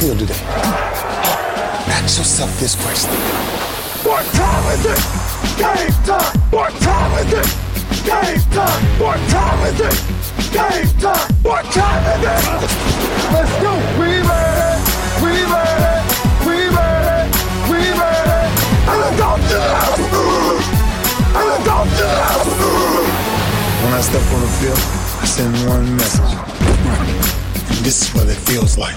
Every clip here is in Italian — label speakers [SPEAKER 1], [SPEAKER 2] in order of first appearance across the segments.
[SPEAKER 1] feel today? Ask yourself this question. What time is it? Game time! What time is it? Game time! What time is it? Game time! What time is it? Let's go! We made it! We made it! We made it! We made it! And let's go to the house! And let's go to the house! When I step on the field, I send one message. This is what it feels like.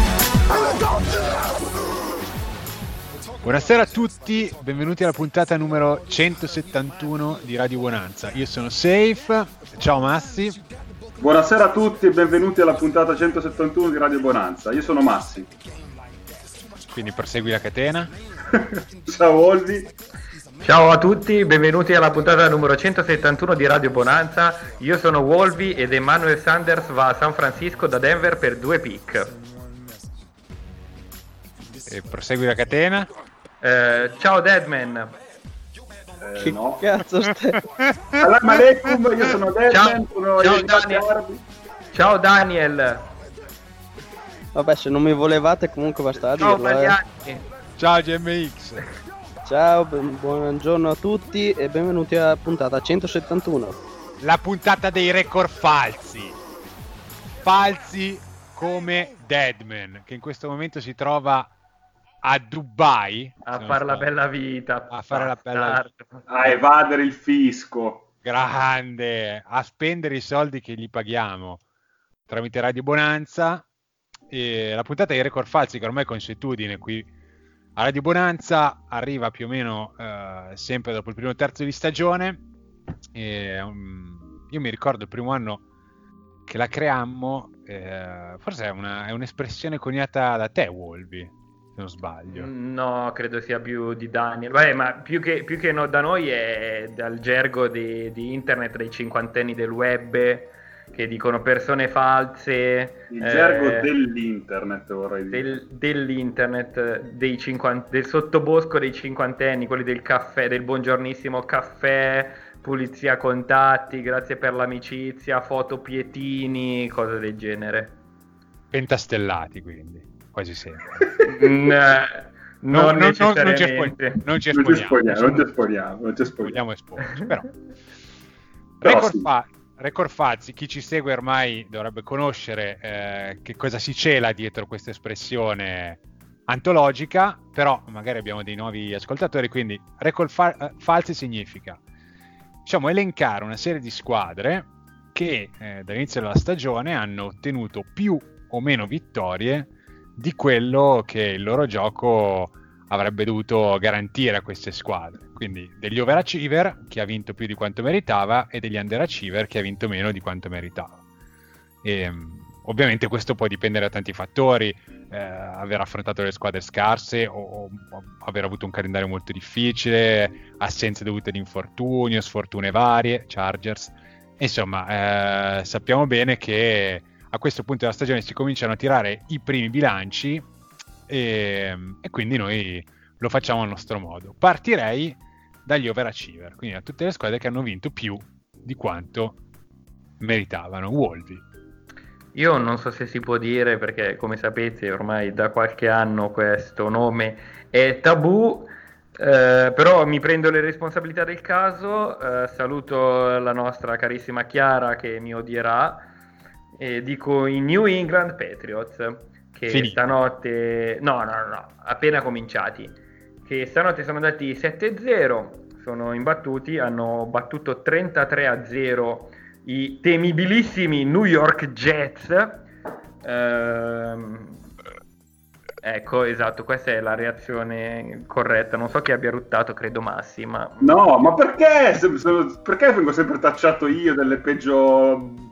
[SPEAKER 2] Buonasera a tutti, benvenuti alla puntata numero 171 di Radio Bonanza. Io sono Safe, ciao Massi.
[SPEAKER 3] Buonasera a tutti e benvenuti alla puntata 171 di Radio Bonanza. Io sono Massi.
[SPEAKER 2] Quindi prosegui la catena.
[SPEAKER 3] Ciao Olvi.
[SPEAKER 4] Ciao a tutti, benvenuti alla puntata numero 171 di Radio Bonanza. Io sono Wolvi ed Emmanuel Sanders va a San Francisco da Denver per due pick.
[SPEAKER 2] E prosegui la catena.
[SPEAKER 4] Eh, ciao Deadman.
[SPEAKER 3] Eh,
[SPEAKER 5] Che
[SPEAKER 3] no.
[SPEAKER 5] cazzo stai?
[SPEAKER 3] Salam alaikum, io sono Deadman,
[SPEAKER 4] Ciao.
[SPEAKER 3] sono
[SPEAKER 4] Ciao, Daniel. Ciao Daniel.
[SPEAKER 5] Vabbè, se non mi volevate comunque basta
[SPEAKER 4] Ciao
[SPEAKER 5] dirlo. Eh.
[SPEAKER 2] Ciao GMX.
[SPEAKER 5] Ciao, bu- buongiorno a tutti e benvenuti alla puntata 171.
[SPEAKER 2] La puntata dei record falsi. Falsi come Deadman, che in questo momento si trova a Dubai.
[SPEAKER 4] A fare la bella vita.
[SPEAKER 2] A fare la bella
[SPEAKER 4] bastardo.
[SPEAKER 3] A evadere il fisco.
[SPEAKER 2] grande a spendere i soldi che gli paghiamo tramite Radio Bonanza e la puntata dei record falsi che ormai è consuetudine qui a Radio Bonanza arriva più o meno eh, sempre dopo il primo terzo di stagione e, um, io mi ricordo il primo anno che la creammo eh, forse è, una- è un'espressione coniata da te se non sbaglio
[SPEAKER 4] No, credo sia più di Daniel. Vabbè, ma più che, più che no da noi è dal gergo di, di internet, dei cinquantenni del web, che dicono persone false.
[SPEAKER 3] Il
[SPEAKER 4] eh,
[SPEAKER 3] gergo dell'internet vorrei dire.
[SPEAKER 4] del- dell'internet, dei cinquant- del sottobosco dei cinquantenni, quelli del caffè, del buongiornissimo caffè, pulizia contatti, grazie per l'amicizia, foto pietini, cose del genere.
[SPEAKER 2] pentastellati quindi quasi sempre
[SPEAKER 4] eh,
[SPEAKER 2] No,
[SPEAKER 4] non
[SPEAKER 2] no, no, non ci
[SPEAKER 4] necessariamente.
[SPEAKER 2] esponi- non ci
[SPEAKER 3] Non
[SPEAKER 2] esponiamo,
[SPEAKER 3] esponiamo, non ci esponiamo, non ci esponiamo.
[SPEAKER 2] vogliamo esporci, però.
[SPEAKER 3] Però
[SPEAKER 2] record,
[SPEAKER 3] sì.
[SPEAKER 2] fa- record falsi, chi ci segue ormai dovrebbe conoscere eh, che cosa si cela dietro questa espressione antologica, però magari abbiamo dei nuovi ascoltatori, quindi record fa- eh, falsi significa diciamo elencare una serie di squadre che eh, dall'inizio della stagione hanno ottenuto più o meno vittorie di quello che il loro gioco avrebbe dovuto garantire a queste squadre. Quindi degli overachiever chi ha vinto più di quanto meritava e degli underachiever chi ha vinto meno di quanto meritava. E, mm, ovviamente questo può dipendere da tanti fattori, eh, aver affrontato le squadre scarse o, o- o aver avuto un calendario molto difficile, assenze dovute ad infortunio, sfortune varie, Chargers. Insomma, eh, sappiamo bene che a questo punto della stagione si cominciano a tirare i primi bilanci e, e quindi noi lo facciamo al nostro modo. Partirei dagli overachiever, quindi da tutte le squadre che hanno vinto più di quanto meritavano. Wolvi.
[SPEAKER 4] Io non so se si può dire perché come sapete ormai da qualche anno questo nome è tabù, eh, però mi prendo le responsabilità del caso, eh, saluto la nostra carissima Chiara che mi odierà e dico i New England Patriots che
[SPEAKER 2] Finito.
[SPEAKER 4] stanotte, no no no, no, appena cominciati, che stanotte sono andati 7-0, sono imbattuti, hanno battuto 33-0 i temibilissimi New York Jets. Ehm, ecco, esatto, questa è la reazione corretta. Non so chi abbia ruttato, credo Massi, ma
[SPEAKER 3] No, ma perché? Perché vengo sempre tacciato io delle peggio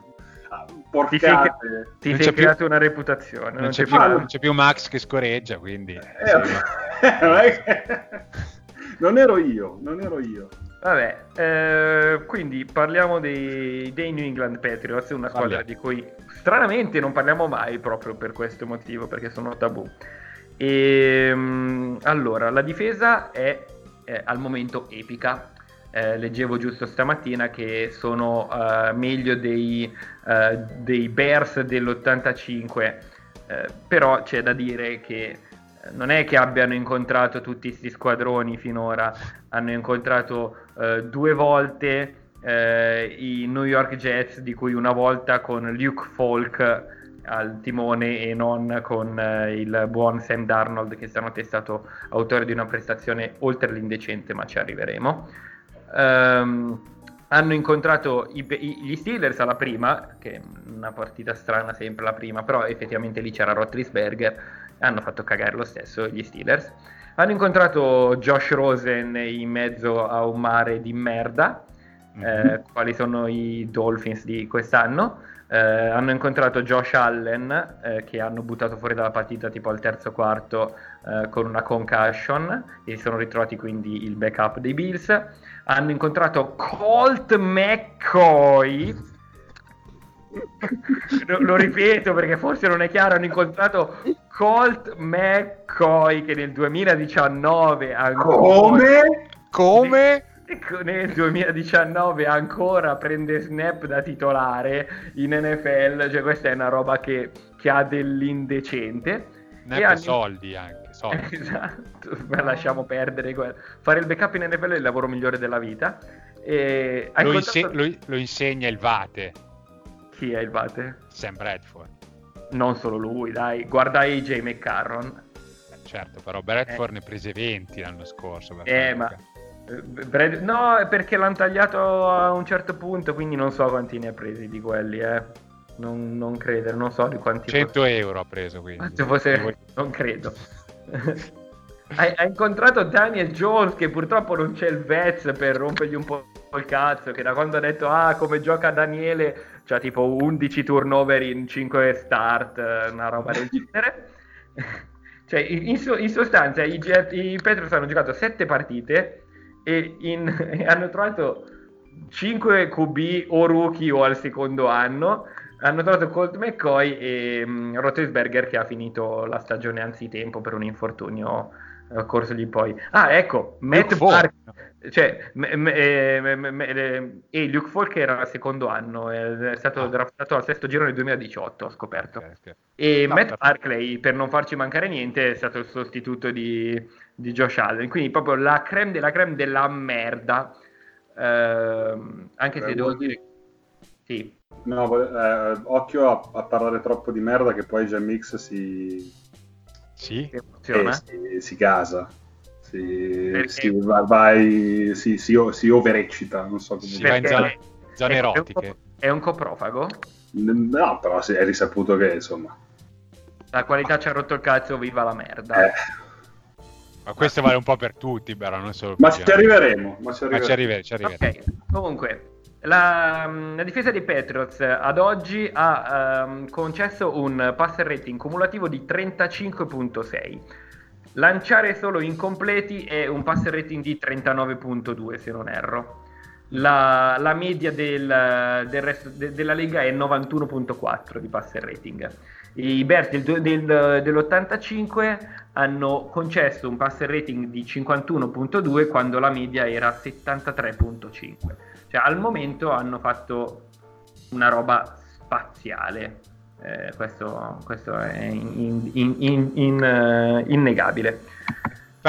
[SPEAKER 3] ah,
[SPEAKER 4] ti sei,
[SPEAKER 3] porcate?
[SPEAKER 4] ti sei
[SPEAKER 2] c'è più-
[SPEAKER 4] creato una reputazione.
[SPEAKER 2] Non,
[SPEAKER 4] non
[SPEAKER 2] c'è più, non c'è più Max che scorreggia, quindi...
[SPEAKER 3] Eh,
[SPEAKER 2] sì,
[SPEAKER 3] non ero io, non ero io.
[SPEAKER 4] Vabbè, eh, quindi parliamo dei, dei, New England Patriots, una squadra Parliamo. di cui stranamente non parliamo mai proprio per questo motivo, perché sono tabù. E, ehm, allora, la difesa è, è al momento epica. Eh, leggevo giusto stamattina che sono uh, meglio dei, uh, dei, Bears dell'85, eh, però c'è da dire che non è che abbiano incontrato tutti questi squadroni finora, hanno incontrato uh, due volte i New York Jets, di cui una volta con Luke Falk al timone e non con il buon Sam Darnold che stanotte è stato autore di una prestazione oltre l'indecente, ma ci arriveremo. Um, hanno incontrato i, i, gli Steelers alla prima, che è una partita strana sempre la prima, però effettivamente lì c'era Rotlisberger, hanno fatto cagare lo stesso gli Steelers. Hanno incontrato Josh Rosen in mezzo a un mare di merda, mm-hmm. eh, quali sono i Dolphins di quest'anno. Eh, hanno incontrato Josh Allen eh, che hanno buttato fuori dalla partita tipo al terzo quarto eh, con una concussion e si sono ritrovati quindi il backup dei Bills. Hanno incontrato Colt McCoy. lo, lo, ripeto perché forse non è chiaro. Hanno incontrato Colt McCoy che nel 2019 ancora...
[SPEAKER 3] Come?
[SPEAKER 2] Come?
[SPEAKER 4] Nel 2019 ancora prende snap da titolare in NFL, cioè questa è una roba che, che ha dell'indecente.
[SPEAKER 2] Snap e anni... soldi anche, soldi.
[SPEAKER 4] esatto, ma lasciamo perdere. Fare il backup in NFL è il lavoro migliore della vita. E...
[SPEAKER 2] Lo, inse- lo, lo, insegna il Vate.
[SPEAKER 4] Chi è il Vate?
[SPEAKER 2] Sam Bradford.
[SPEAKER 4] Non solo lui, dai, guarda AJ McCarron.
[SPEAKER 2] Certo, però Bradford eh. ne prese 20 l'anno scorso.
[SPEAKER 4] Eh, ma Brad... No, è perché l'hanno tagliato a un certo punto, quindi non so quanti ne ha presi di quelli, eh. Non, non credere, non so di quanti.
[SPEAKER 2] 100 fosse... euro ha preso quindi.
[SPEAKER 4] Fosse... Non credo. ha, incontrato Daniel Jones che purtroppo non c'è il Vez per rompergli un po' il cazzo, che da quando ha detto ah come gioca Daniele, c'ha tipo 11 turnover in 5 start, una roba del genere. cioè in, in, sostanza i, i Petros hanno giocato 7 partite e, in, e hanno trovato 5 QB o rookie o al secondo anno hanno trovato Colt McCoy e um, Rotelsberger che ha finito la stagione anzitempo per un infortunio uh, corsogli poi. Ah, ecco, Matt Park, cioè, me, me, eh, me, e Luke Falk era al secondo anno, è stato ah. draftato al sesto giro nel 2018, ho scoperto. Okay, okay. E no, Matt Barkley, per non farci mancare niente, è stato il sostituto di, di Josh Allen, quindi proprio la creme della creme della merda. Eh, anche se devo dire... Sì.
[SPEAKER 3] No, eh, occhio a, a, parlare troppo di merda che poi Jamix si...
[SPEAKER 2] Sì?
[SPEAKER 3] Eh, si, si gasa. Si, si, vai, si, si, si overeccita, non so come
[SPEAKER 2] si dire. va in zone, zone erotiche.
[SPEAKER 4] È un coprofago?
[SPEAKER 3] No, però è risaputo che insomma...
[SPEAKER 4] La qualità ci ha rotto il cazzo, viva la merda.
[SPEAKER 3] Eh.
[SPEAKER 2] Ma questo vale un po' per tutti, però non solo
[SPEAKER 3] per Ma ci arriveremo. Ma ci
[SPEAKER 2] arriveremo. Ma ci arriveremo, ci arriveremo.
[SPEAKER 4] Okay. Comunque, la, la, difesa dei Patriots ad oggi ha um, concesso un passer rating cumulativo di 35.6. Lanciare solo incompleti è un passer rating di 39.2 se non erro. La, la media del, del resto de, della lega è 91.4 di passer rating. I Bears del, del, dell'85 hanno concesso un passer rating di 51.2 quando la media era 73.5. Cioè al momento hanno fatto una roba spaziale. Eh, questo, questo, è in, in, in, uh, innegabile.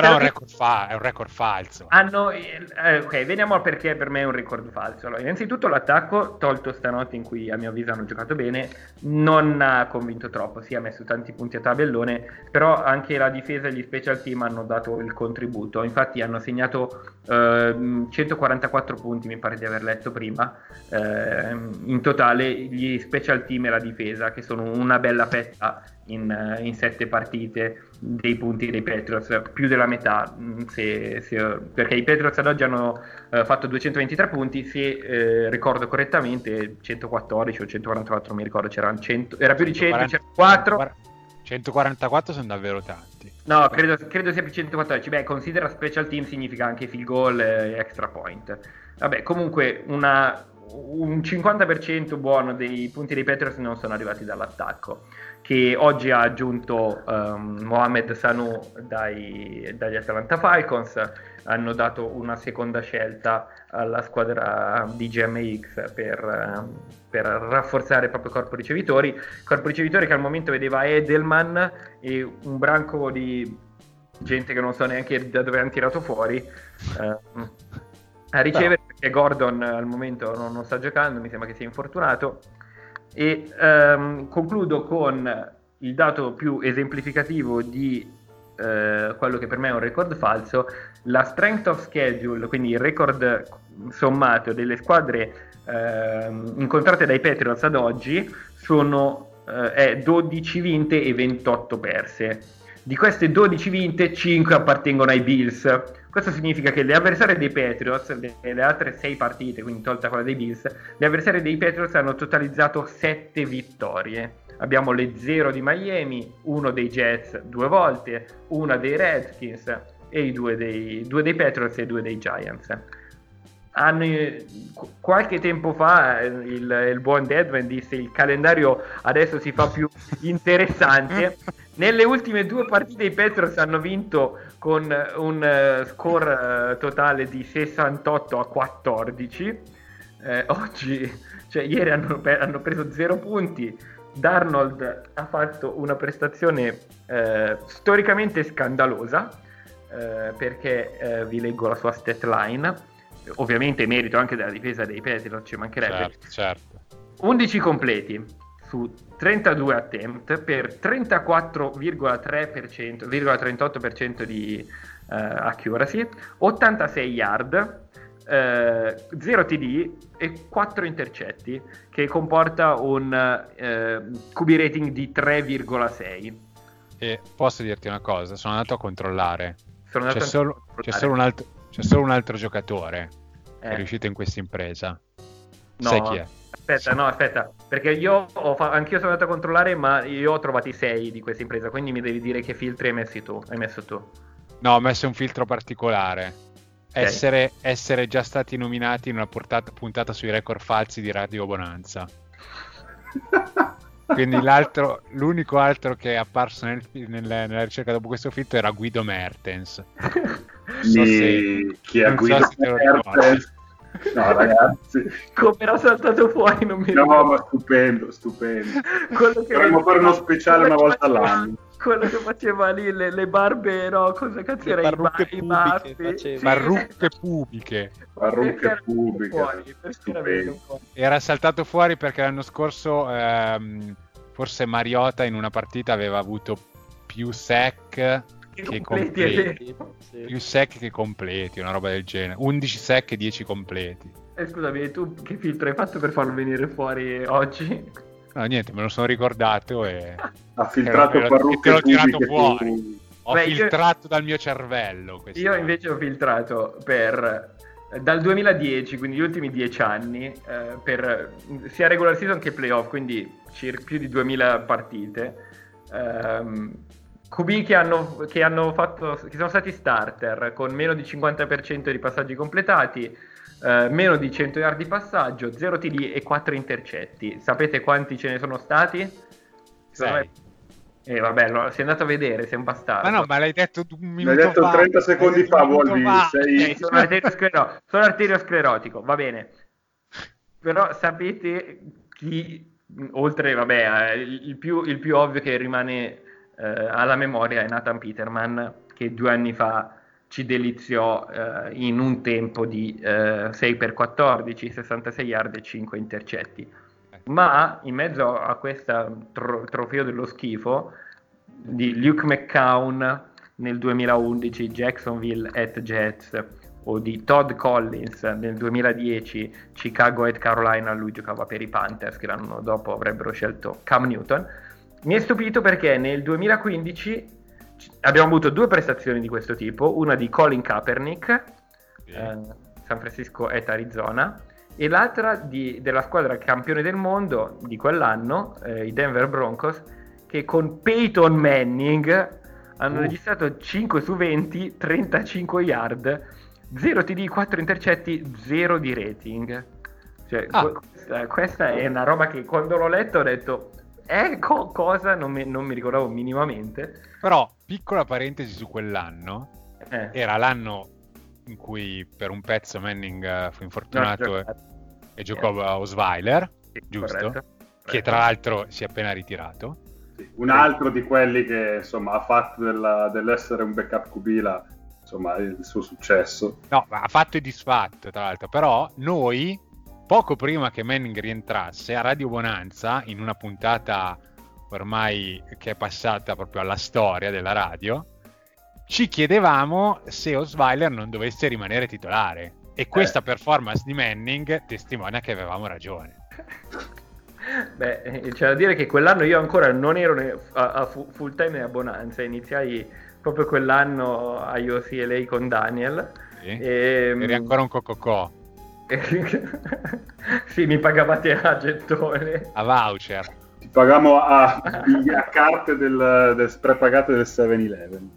[SPEAKER 2] Però è un, record fa- è un record falso.
[SPEAKER 4] Hanno, eh, ok, veniamo al perché per me è un record falso. Allora, innanzitutto l'attacco, tolto stanotte in cui a mio avviso hanno giocato bene, non ha convinto troppo. Sì, ha messo tanti punti a tabellone, però anche la difesa e gli special team hanno dato il contributo. Infatti hanno segnato eh, 144 punti, mi pare di aver letto prima, eh, in totale gli special team e la difesa, che sono una bella fetta in, in sette partite dei punti dei Patriots, più della metà, mm, se, se, perché i Patriots ad oggi hanno uh, fatto 223 punti, se eh, ricordo correttamente 114 o 144, mi ricordo, c'erano 100, era più di 100, 140, 104.
[SPEAKER 2] 144 sono davvero tanti.
[SPEAKER 4] No, credo, credo sia più 114. Beh, considera special team significa anche field goal e extra point. Vabbè, comunque una, un 50% buono dei punti dei Patriots non sono arrivati dall'attacco, che oggi ha aggiunto um, Mohamed Sanu dai, dagli Atlanta Falcons, hanno dato una seconda scelta alla squadra di GMX per, per rafforzare il proprio corpo ricevitori, corpo ricevitori che al momento vedeva Edelman e un branco di gente che non so neanche da dove hanno tirato fuori. Eh, a ricevere perché Gordon al momento non, non, sta giocando, mi sembra che sia infortunato. E ehm, concludo con il dato più esemplificativo di eh, quello che per me è un record falso, la strength of schedule, quindi il record sommato delle squadre eh, incontrate dai Patriots ad oggi, sono, eh, è 12 vinte e 28 perse. Di queste 12 vinte, 5 appartengono ai Bills. Questo significa che le avversarie dei Patriots, le, le altre 6 partite, quindi tolta quella dei Bills, le avversarie dei Patriots hanno totalizzato 7 vittorie. Abbiamo le 0 di Miami, uno dei Jets due volte, una dei Redskins e i due dei, due dei Patriots e due dei Giants. Hanno, qualche tempo fa il, il buon Deadman disse il calendario adesso si fa più interessante Nelle ultime due partite i Petros hanno vinto con un uh, score uh, totale di 68 a 14. Eh, oggi, cioè ieri hanno, hanno, preso 0 punti. Darnold ha fatto una prestazione eh, storicamente scandalosa eh, perché vi leggo la sua stat line. Ovviamente merito anche della difesa dei Petros, ci mancherebbe.
[SPEAKER 2] Certo, certo.
[SPEAKER 4] 11 completi su 32 attempt per 34,3%, 38% di uh, accuracy, 86 yard, uh, 0 TD e 4 intercetti, che comporta un uh, QB rating di 3,6.
[SPEAKER 2] E posso dirti una cosa, sono andato a controllare.
[SPEAKER 4] Sono andato
[SPEAKER 2] c'è,
[SPEAKER 4] a
[SPEAKER 2] solo,
[SPEAKER 4] controllare.
[SPEAKER 2] c'è, solo, un altro, c'è solo un altro giocatore che
[SPEAKER 4] Eh.
[SPEAKER 2] è riuscito in questa impresa.
[SPEAKER 4] No.
[SPEAKER 2] Sai chi è?
[SPEAKER 4] Aspetta, no, aspetta, perché io ho fa- anch'io sono andato a controllare, ma io ho trovati 6 di questa impresa, quindi mi devi dire che filtri hai messo tu. Hai messo tu.
[SPEAKER 2] No, ho messo un filtro particolare. Essere, essere già stati nominati in una portata- puntata sui record falsi di Radio Bonanza. Quindi l'altro, l'unico altro che è apparso nel nel- nella ricerca dopo questo filtro era Guido Mertens. Non so se-
[SPEAKER 3] chi è
[SPEAKER 2] non so
[SPEAKER 3] Guido
[SPEAKER 2] lo
[SPEAKER 3] Mertens? No, ragazzi.
[SPEAKER 4] Come era saltato fuori, non mi
[SPEAKER 3] No,
[SPEAKER 4] ricordo.
[SPEAKER 3] ma stupendo, stupendo.
[SPEAKER 4] Quello che
[SPEAKER 3] Dovremmo fare uno speciale una volta
[SPEAKER 4] faceva-
[SPEAKER 3] all'anno.
[SPEAKER 4] Quello che faceva lì le, le barbe, no, cosa cazzo
[SPEAKER 5] Le
[SPEAKER 4] era? I,
[SPEAKER 5] parrucche
[SPEAKER 4] i
[SPEAKER 5] pubiche
[SPEAKER 4] baffi.
[SPEAKER 5] faceva.
[SPEAKER 4] Sì,
[SPEAKER 2] Parrucche pubiche.
[SPEAKER 3] Parrucche
[SPEAKER 4] fuori,
[SPEAKER 3] Stupendo.
[SPEAKER 4] fuori?
[SPEAKER 2] Era saltato fuori perché l'anno scorso ehm, forse Mariota in una partita aveva avuto più sec
[SPEAKER 4] Che completi,
[SPEAKER 2] completi. Più sec che completi, una roba del genere. 11 sec e 10 completi.
[SPEAKER 4] Eh, scusami, e tu che filtro hai fatto per farlo venire fuori oggi?
[SPEAKER 2] No, niente, me lo sono ricordato e
[SPEAKER 3] Ha filtrato
[SPEAKER 2] l'ho-
[SPEAKER 3] parrucche
[SPEAKER 2] te l'ho tirato fuori.
[SPEAKER 3] su-
[SPEAKER 2] ho
[SPEAKER 4] Beh, io-
[SPEAKER 2] filtrato dal mio cervello. questa-
[SPEAKER 4] Io invece ho filtrato per dal 2010, quindi gli ultimi dieci anni, eh, per sia regular season che playoff, quindi circa più di 2000 partite. Ehm, QB che hanno, che hanno fatto, che sono stati starter con meno di 50% di passaggi completati, eh, meno di 100 yard di passaggio, 0 TD e 4 intercetti. Sapete quanti ce ne sono stati?
[SPEAKER 2] Sei.
[SPEAKER 4] me- Eh, vabbè, lo- sei andato a vedere, sei un bastardo.
[SPEAKER 2] Ma no, ma l'hai detto un
[SPEAKER 3] L'hai
[SPEAKER 2] minuto
[SPEAKER 3] detto
[SPEAKER 2] fa.
[SPEAKER 3] 30 secondi
[SPEAKER 2] L'hai detto
[SPEAKER 3] fa,
[SPEAKER 2] fa.
[SPEAKER 3] sei-
[SPEAKER 4] Ok, sono, arteriosclero- sono arteriosclerotico, va bene. Però sapete chi, oltre, vabbè, eh, il, il più, il più ovvio che rimane eh, alla memoria è Nathan Peterman, che due anni fa ci deliziò eh, in un tempo di eh, 6x14, 66 yard e 5 intercetti. Ma in mezzo a questo tro- trofeo dello schifo di Luke McCown nel 2011, Jacksonville at Jets, o di Todd Collins nel 2010, Chicago at Carolina, lui giocava per i Panthers che l'anno dopo avrebbero scelto Cam Newton. Mi è stupito perché nel 2015 c- abbiamo avuto due prestazioni di questo tipo, una di Colin Kaepernick, eh, San Francisco at Arizona, e l'altra di- della squadra campione del mondo di quell'anno, eh, i Denver Broncos, che con Peyton Manning hanno
[SPEAKER 2] Uh.
[SPEAKER 4] registrato 5 su 20, 35 yard, 0 TD, 4 intercetti, 0 di rating. Cioè,
[SPEAKER 2] Ah.
[SPEAKER 4] que- questa, questa è una roba che quando l'ho letto ho detto, eh, co- cosa? Non mi, non mi ricordavo minimamente.
[SPEAKER 2] Però, piccola parentesi su quell'anno,
[SPEAKER 4] Eh,
[SPEAKER 2] era l'anno in cui per un pezzo Manning eh, fu infortunato e, e giocò a Osweiler,
[SPEAKER 4] sì,
[SPEAKER 2] giusto?
[SPEAKER 4] corretto,
[SPEAKER 2] che tra l'altro si è appena ritirato.
[SPEAKER 3] Sì, Un altro di quelli che insomma ha fatto della- dell'essere un backup QB la- insomma, il suo successo.
[SPEAKER 2] No, ha fatto e disfatto, tra l'altro. Però noi, poco prima che Manning rientrasse, a Radio Bonanza, in una puntata ormai che è passata proprio alla storia della radio, ci chiedevamo se Osweiler non dovesse rimanere titolare. E questa
[SPEAKER 3] Eh.
[SPEAKER 2] performance di Manning testimonia che avevamo ragione.
[SPEAKER 4] Beh, eh, c'è da dire che quell'anno io ancora non ero a, a fu- full time a Bonanza, iniziai proprio quell'anno a UCLA con Daniel.
[SPEAKER 2] Sì?
[SPEAKER 4] E,
[SPEAKER 2] Eri ancora un cococò,
[SPEAKER 4] sì, mi pagavate a gettone.
[SPEAKER 2] a voucher.
[SPEAKER 3] Ti pagamo a, a carte del, del prepagate del 7-Eleven.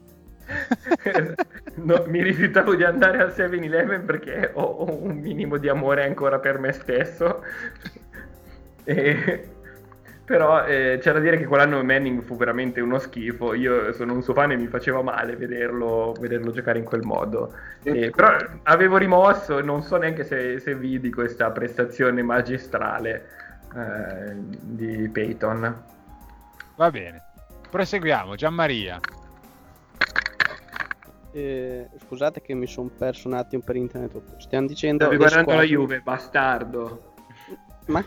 [SPEAKER 4] No, mi rifiutavo di andare al 7-Eleven perché ho, ho un minimo di amore ancora per me stesso. E- Però eh, c'è da dire che quell'anno Manning fu veramente uno schifo. Io sono un suo fan e mi faceva male vederlo, vederlo giocare in quel modo. Eh, però avevo rimosso, non so neanche se, se vidi questa prestazione magistrale eh, di Peyton.
[SPEAKER 2] Va bene. Proseguiamo, Gianmaria.
[SPEAKER 5] Eh, scusate che mi sono perso un attimo per internet. Stiamo dicendo.
[SPEAKER 4] Stavi guardando la
[SPEAKER 5] squadre-
[SPEAKER 4] Juve, bastardo.
[SPEAKER 5] Ma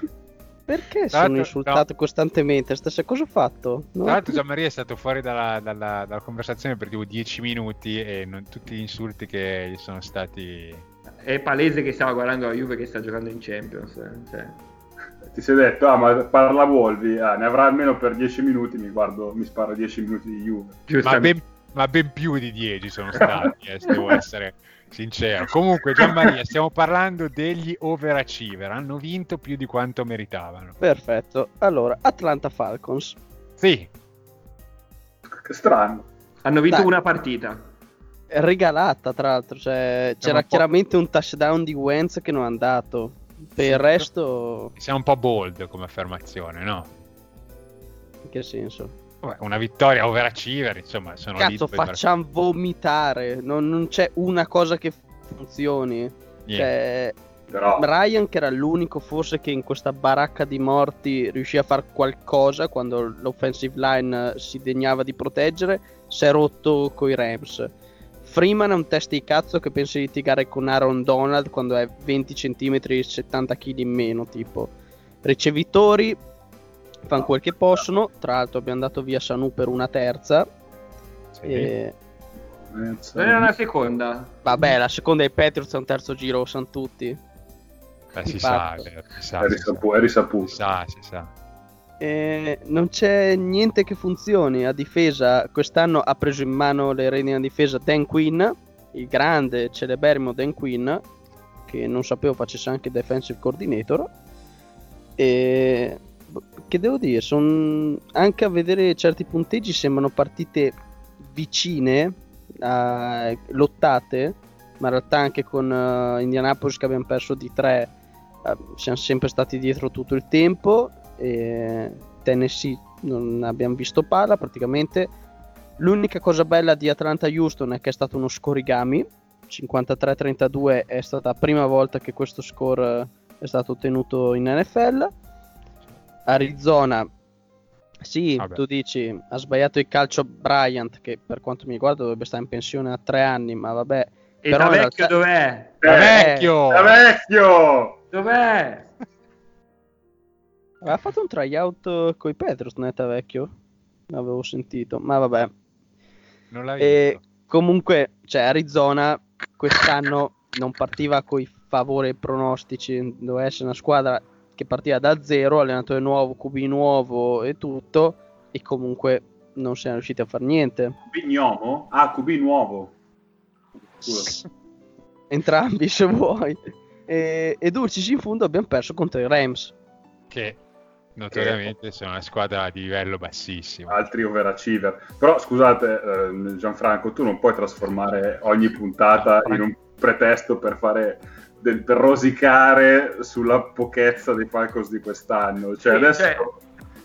[SPEAKER 5] perché sono
[SPEAKER 2] l'altro-
[SPEAKER 5] insultato costantemente? Stessa cosa ho fatto? No?
[SPEAKER 2] Tra l'altro Gianmaria è stato fuori dalla, dalla- dalla conversazione per tipo 10 minuti e non tutti gli insulti che gli sono stati...
[SPEAKER 4] È palese che stava guardando la Juve che sta giocando in Champions. eh, cioè.
[SPEAKER 3] Ti sei detto, ah, ma parla Volvi, ah, ne avrà almeno per 10 minuti, mi guardo, mi sparo 10 minuti di Juve.
[SPEAKER 2] Ma ben, ma ben più di 10 sono stati, eh, se devo essere sincero. Comunque Gianmaria, stiamo parlando degli overachiever, hanno vinto più di quanto meritavano.
[SPEAKER 5] Perfetto. Allora, Atlanta Falcons.
[SPEAKER 2] Sì,
[SPEAKER 3] Che strano.
[SPEAKER 4] Hanno vinto
[SPEAKER 5] Dai.
[SPEAKER 4] una partita.
[SPEAKER 5] Regalata, tra l'altro. Cioè, c'era
[SPEAKER 2] un
[SPEAKER 5] chiaramente un touchdown di Wentz che non è andato. Per il resto,
[SPEAKER 2] siamo un po' bold come affermazione, no?
[SPEAKER 5] in che senso?
[SPEAKER 2] Una vittoria overachiever, insomma, sono
[SPEAKER 5] Cazzo, facciamo vomitare. Non, non c'è una cosa che funzioni.
[SPEAKER 2] Niente.
[SPEAKER 5] Cioè,
[SPEAKER 3] Però
[SPEAKER 5] Ryan, che era l'unico forse che in questa baracca di morti riuscì a fare qualcosa quando l'offensive line eh, si degnava di proteggere, si è rotto coi Rams. Freeman è un test di cazzo che pensa di litigare con Aaron Donald quando è 20 cm e 70 kg in meno, tipo. Ricevitori fanno quel che possono, tra l'altro abbiamo dato via Sanu per una terza.
[SPEAKER 2] Sì.
[SPEAKER 5] E...
[SPEAKER 4] Non era una seconda.
[SPEAKER 5] Vabbè, la seconda è i Patriots, è un terzo giro, lo sanno tutti.
[SPEAKER 2] Eh, si sa, si sa,
[SPEAKER 3] è,
[SPEAKER 2] si
[SPEAKER 3] risapu- è
[SPEAKER 2] sa,
[SPEAKER 3] risaputo.
[SPEAKER 2] si sa, si sa.
[SPEAKER 5] Eh, non c'è niente che funzioni a difesa. Quest'anno ha preso in mano le redini a difesa Dan Quinn, il grande celeberrimo Dan Quinn, che non sapevo facesse anche defensive coordinator. E che devo dire, son... anche a vedere certi punteggi sembrano partite vicine, a- lottate, ma in realtà anche con eh, Indianapolis che abbiamo perso di 3 siamo sempre stati dietro tutto il tempo e Tennessee non abbiamo visto palla praticamente. L'unica cosa bella di Atlanta Houston è che è stato uno scorigami 53-32 è stata la prima volta che questo score eh, è stato ottenuto in NFL Arizona sì,
[SPEAKER 2] Vabbè.
[SPEAKER 5] tu dici ha sbagliato il calcio Bryant che per quanto mi riguarda dovrebbe stare in pensione a tre anni ma vabbè
[SPEAKER 4] E
[SPEAKER 5] Però
[SPEAKER 4] da vecchio
[SPEAKER 5] realtà-
[SPEAKER 4] dov'è?
[SPEAKER 2] Da
[SPEAKER 3] Eh,
[SPEAKER 2] vecchio!
[SPEAKER 3] Da vecchio!
[SPEAKER 4] Dov'è?
[SPEAKER 5] Aveva fatto un tryout con i Patriots, netta vecchio. L'avevo sentito, ma vabbè.
[SPEAKER 2] Non l'hai
[SPEAKER 5] E
[SPEAKER 2] visto.
[SPEAKER 5] comunque, cioè, Arizona quest'anno non partiva con i favori pronostici. Doveva essere una squadra che partiva da zero, allenatore nuovo, QB nuovo e tutto. E comunque non siamo riusciti a fare niente.
[SPEAKER 3] QB Gnomo? Ah, QB nuovo.
[SPEAKER 5] Entrambi, se vuoi. E, ed Urcis in fondo abbiamo perso contro i Rams.
[SPEAKER 2] Che notoriamente sono una squadra di livello bassissimo.
[SPEAKER 3] Altri overachiever. Però scusate, eh, Gianfranco, tu non puoi trasformare ogni puntata in un pretesto per fare del, per rosicare sulla pochezza dei Falcons di quest'anno. Cioè,
[SPEAKER 4] Sì,
[SPEAKER 3] adesso
[SPEAKER 4] cioè-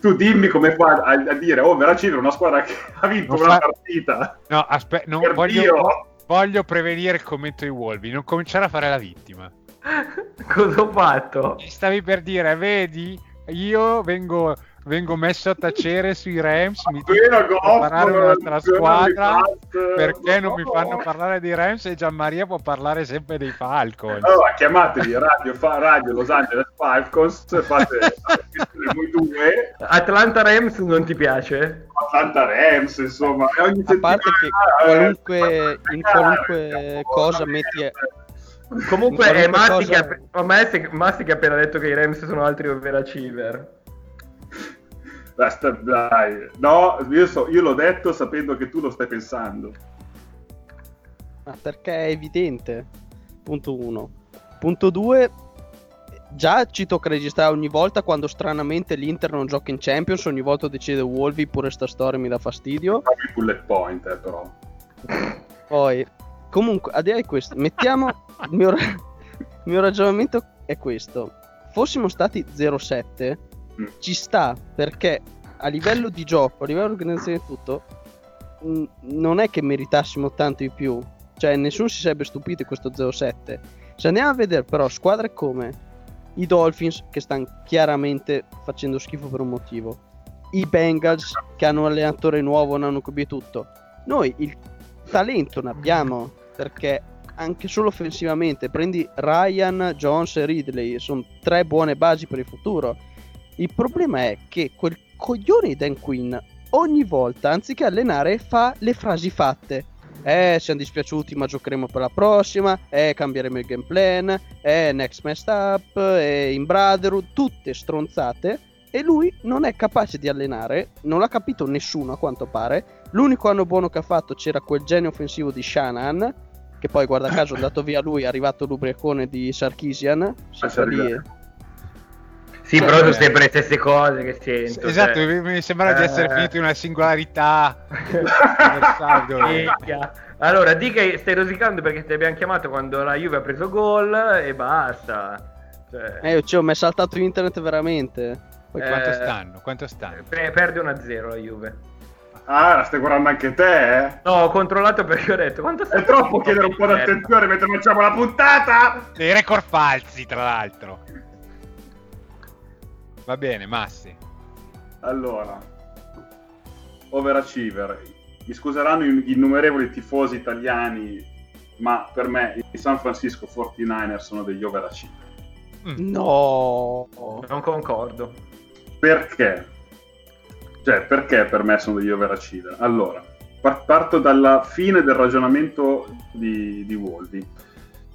[SPEAKER 3] tu dimmi come fa a, a dire, oh, Veracivere è una squadra che ha vinto
[SPEAKER 2] Non
[SPEAKER 3] una
[SPEAKER 2] fa-
[SPEAKER 3] partita.
[SPEAKER 2] No, aspetta, non
[SPEAKER 3] Per
[SPEAKER 2] voglio,
[SPEAKER 3] Dio!
[SPEAKER 2] voglio prevenire il commento di Wolvi, non cominciare a fare la vittima.
[SPEAKER 4] Cosa ho fatto?
[SPEAKER 2] Stavi per dire, vedi, io vengo, vengo messo a tacere sui Rams, mi
[SPEAKER 3] Appena
[SPEAKER 2] dicono di
[SPEAKER 3] Goff,
[SPEAKER 2] preparare un'altra squadra,
[SPEAKER 3] Pats,
[SPEAKER 2] perché non mi
[SPEAKER 3] no.
[SPEAKER 2] fanno parlare dei Rams e Gianmaria può parlare sempre dei Falcons.
[SPEAKER 3] Allora, chiamatevi Radio, fa, Radio Los Angeles Falcons, fate voi due,
[SPEAKER 4] Atlanta Rams non ti piace?
[SPEAKER 3] Atlanta Rams, insomma. ogni
[SPEAKER 5] A parte che
[SPEAKER 3] settimana,
[SPEAKER 5] qualunque-
[SPEAKER 3] eh,
[SPEAKER 5] in qualunque
[SPEAKER 3] eh,
[SPEAKER 5] cosa metti-
[SPEAKER 4] Comunque è Masti,
[SPEAKER 5] cosa-
[SPEAKER 4] che, ha- ma è Masti che ha appena detto che i Rams sono altri overachiever.
[SPEAKER 3] Basta, dai. No, io, so- io l'ho detto sapendo che tu lo stai pensando.
[SPEAKER 5] Ma perché è evidente. Punto 1. Punto 2. Già ci tocca registrare ogni volta quando stranamente l'Inter non gioca in Champions, ogni volta decide Wolvi, pure sta storia mi dà fastidio.
[SPEAKER 3] Proprio bullet point, eh, però.
[SPEAKER 5] Poi, comunque, a dire questo, mettiamo il mio, il mio ragionamento è questo. Fossimo stati 0-7, Ci sta perché a livello di gioco, a livello di organizzazione e tutto, non è che meritassimo tanto di più. Cioè, nessuno si sarebbe stupito di questo 0-7. Se andiamo a vedere però squadre come i Dolphins, che stanno chiaramente facendo schifo per un motivo, i Bengals, che hanno un allenatore nuovo, non hanno capito tutto. Noi il talento ne abbiamo perché anche solo offensivamente prendi Ryan, Jones e Ridley, sono tre buone basi per il futuro. Il problema è che quel coglione di Dan Quinn ogni volta, anziché allenare, fa le frasi fatte. Eh, siamo dispiaciuti, ma giocheremo per la prossima. Eh, cambieremo il game plan. Eh, next messed up. Eh, in brotherhood. Tutte stronzate. E lui non è capace di allenare. Non l'ha capito nessuno, a quanto pare. L'unico anno buono che ha fatto c'era quel genio offensivo di Shanahan. Che poi, guarda caso, è andato via lui. È arrivato l'ubriacone di Sarkisian. Si fa lì.
[SPEAKER 4] Sì,
[SPEAKER 5] Cioè,
[SPEAKER 4] però sono
[SPEAKER 2] eh.
[SPEAKER 4] sempre le stesse cose che sento.
[SPEAKER 2] esatto,
[SPEAKER 4] cioè.
[SPEAKER 2] mi, mi sembra di essere
[SPEAKER 4] Eh.
[SPEAKER 2] finito in una singolarità.
[SPEAKER 4] Allora, di che stai rosicando perché ti abbiamo chiamato quando la Juve ha preso gol e basta. Cioè,
[SPEAKER 5] Eh, io ci ho mai saltato internet veramente.
[SPEAKER 2] Poi
[SPEAKER 4] Eh,
[SPEAKER 2] quanto stanno? Quanto stanno?
[SPEAKER 4] pe- perde 1-0 la Juve.
[SPEAKER 3] Ah, la stai guardando anche te, eh?
[SPEAKER 4] No, ho controllato perché ho detto quanto
[SPEAKER 3] È troppo chiedere un po' di attenzione mentre facciamo la puntata!
[SPEAKER 2] Dei record falsi, tra l'altro. Va bene, Massi.
[SPEAKER 3] Allora, overachiever. Mi scuseranno i innumerevoli tifosi italiani, ma per me i San Francisco 49ers sono degli overachiever.
[SPEAKER 5] No.
[SPEAKER 4] Non concordo.
[SPEAKER 3] Perché? Cioè, perché per me sono degli overachiever? Allora, par- parto dalla fine del ragionamento di, di Wolvi.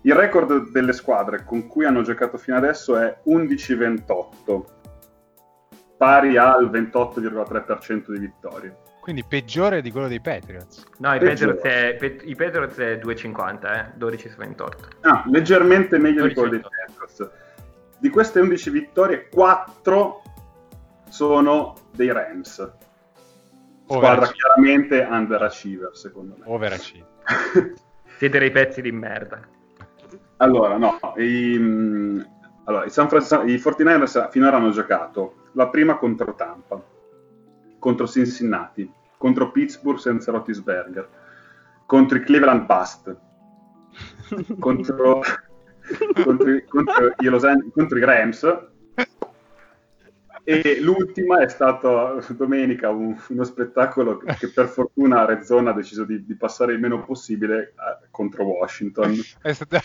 [SPEAKER 3] Il record delle squadre con cui hanno giocato fino adesso è 11-28, pari al 28,3% di vittorie.
[SPEAKER 2] Quindi peggiore di quello dei Patriots.
[SPEAKER 4] No, i. Patriots è, Pet- i Patriots è 2,50, eh? 12 su 28.
[SPEAKER 3] Ah, leggermente meglio di quello dei
[SPEAKER 4] 12-28.
[SPEAKER 3] Patriots. Di queste 11 vittorie, 4 sono dei Rams. Squadra chiaramente underachiever, secondo me.
[SPEAKER 2] Overachiever.
[SPEAKER 4] Siete dei pezzi di merda.
[SPEAKER 3] Allora, no, i, mm, allora, i, San Francisco, i 49ers finora hanno giocato la prima contro Tampa, contro Cincinnati, contro Pittsburgh senza Rotisberger, contro i Cleveland Bust, contro, contro, i- contro i Los An- contro i Rams e l'ultima è stato domenica un- uno spettacolo che, che per fortuna Arizona ha deciso di, di passare il meno possibile eh, contro Washington.
[SPEAKER 2] È stata...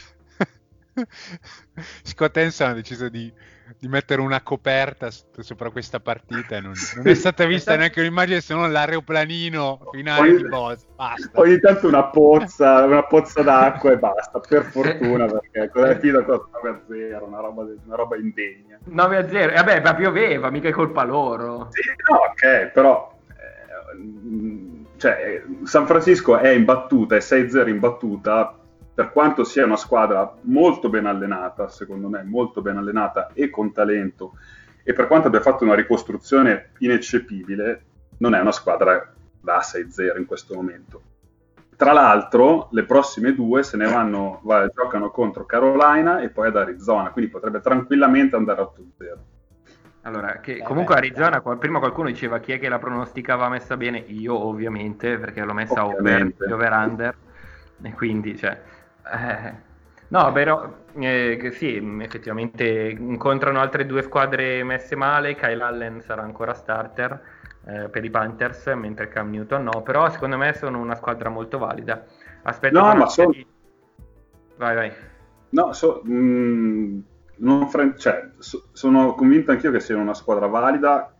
[SPEAKER 2] Scott Henson ha deciso di, di mettere una coperta sopra questa partita e non, non è stata vista neanche un'immagine se non l'aeroplanino finale
[SPEAKER 3] Ogni-
[SPEAKER 2] di boss. Basta.
[SPEAKER 3] Ogni tanto una pozza, una pozza d'acqua e basta, per fortuna, perché alla fine costa 9 a 0, una roba, una roba indegna.
[SPEAKER 4] 9 a 0. E vabbè, ma pioveva, mica è colpa loro.
[SPEAKER 3] Sì, no, ok, però eh, mm, cioè, San Francisco è in battuta, è 6-0 in battuta, per quanto sia una squadra molto ben allenata, secondo me, molto ben allenata e con talento, e per quanto abbia fatto una ricostruzione ineccepibile, non è una squadra da 6-0 in questo momento. Tra l'altro, le prossime due se ne vanno, va, giocano contro Carolina e poi ad Arizona, quindi potrebbe tranquillamente andare a 8-0.
[SPEAKER 4] Allora, che comunque Arizona, prima qualcuno diceva chi è che la pronosticava messa bene, io ovviamente, perché l'ho messa over,
[SPEAKER 3] Ovviamente.
[SPEAKER 4] over under, e quindi, cioè, eh, no, però, eh, sì, effettivamente incontrano altre due squadre messe male, Kyle Allen sarà ancora starter eh, per i Panthers, mentre Cam Newton no, però secondo me sono una squadra molto valida. Aspetto
[SPEAKER 3] No, ma sono-
[SPEAKER 4] di- Vai, vai.
[SPEAKER 3] No, so- mh, non fre- cioè, so- sono convinto anch'io che sia una squadra valida.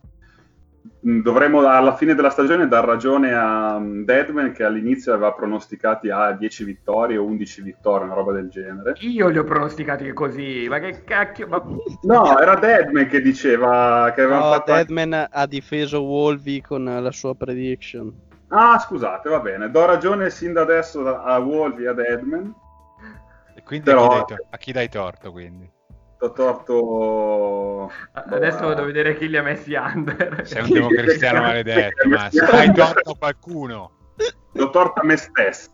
[SPEAKER 3] Mh, Dovremmo alla fine della stagione dar ragione a mh, Deadman che all'inizio aveva pronosticati a 10 vittorie o 11 vittorie, una roba del genere.
[SPEAKER 4] Io li ho pronosticati così, ma che cacchio... Ma...
[SPEAKER 3] No, era Deadman che diceva che aveva
[SPEAKER 5] No,
[SPEAKER 3] fatto...
[SPEAKER 5] Deadman ha difeso Wolvi con la sua prediction.
[SPEAKER 3] Ah, scusate, va bene. Do ragione sin da adesso a Wolvi e a Deadman.
[SPEAKER 2] E quindi
[SPEAKER 3] Però-
[SPEAKER 2] a, chi dai a chi dai torto, quindi?
[SPEAKER 3] Do torto...
[SPEAKER 4] Adesso
[SPEAKER 3] boh,
[SPEAKER 4] vado a vedere chi li ha messi under.
[SPEAKER 2] Sei un democristiano maledetto, ma se
[SPEAKER 3] Sì.
[SPEAKER 2] dai torto a qualcuno,
[SPEAKER 3] Do torto a me stesso.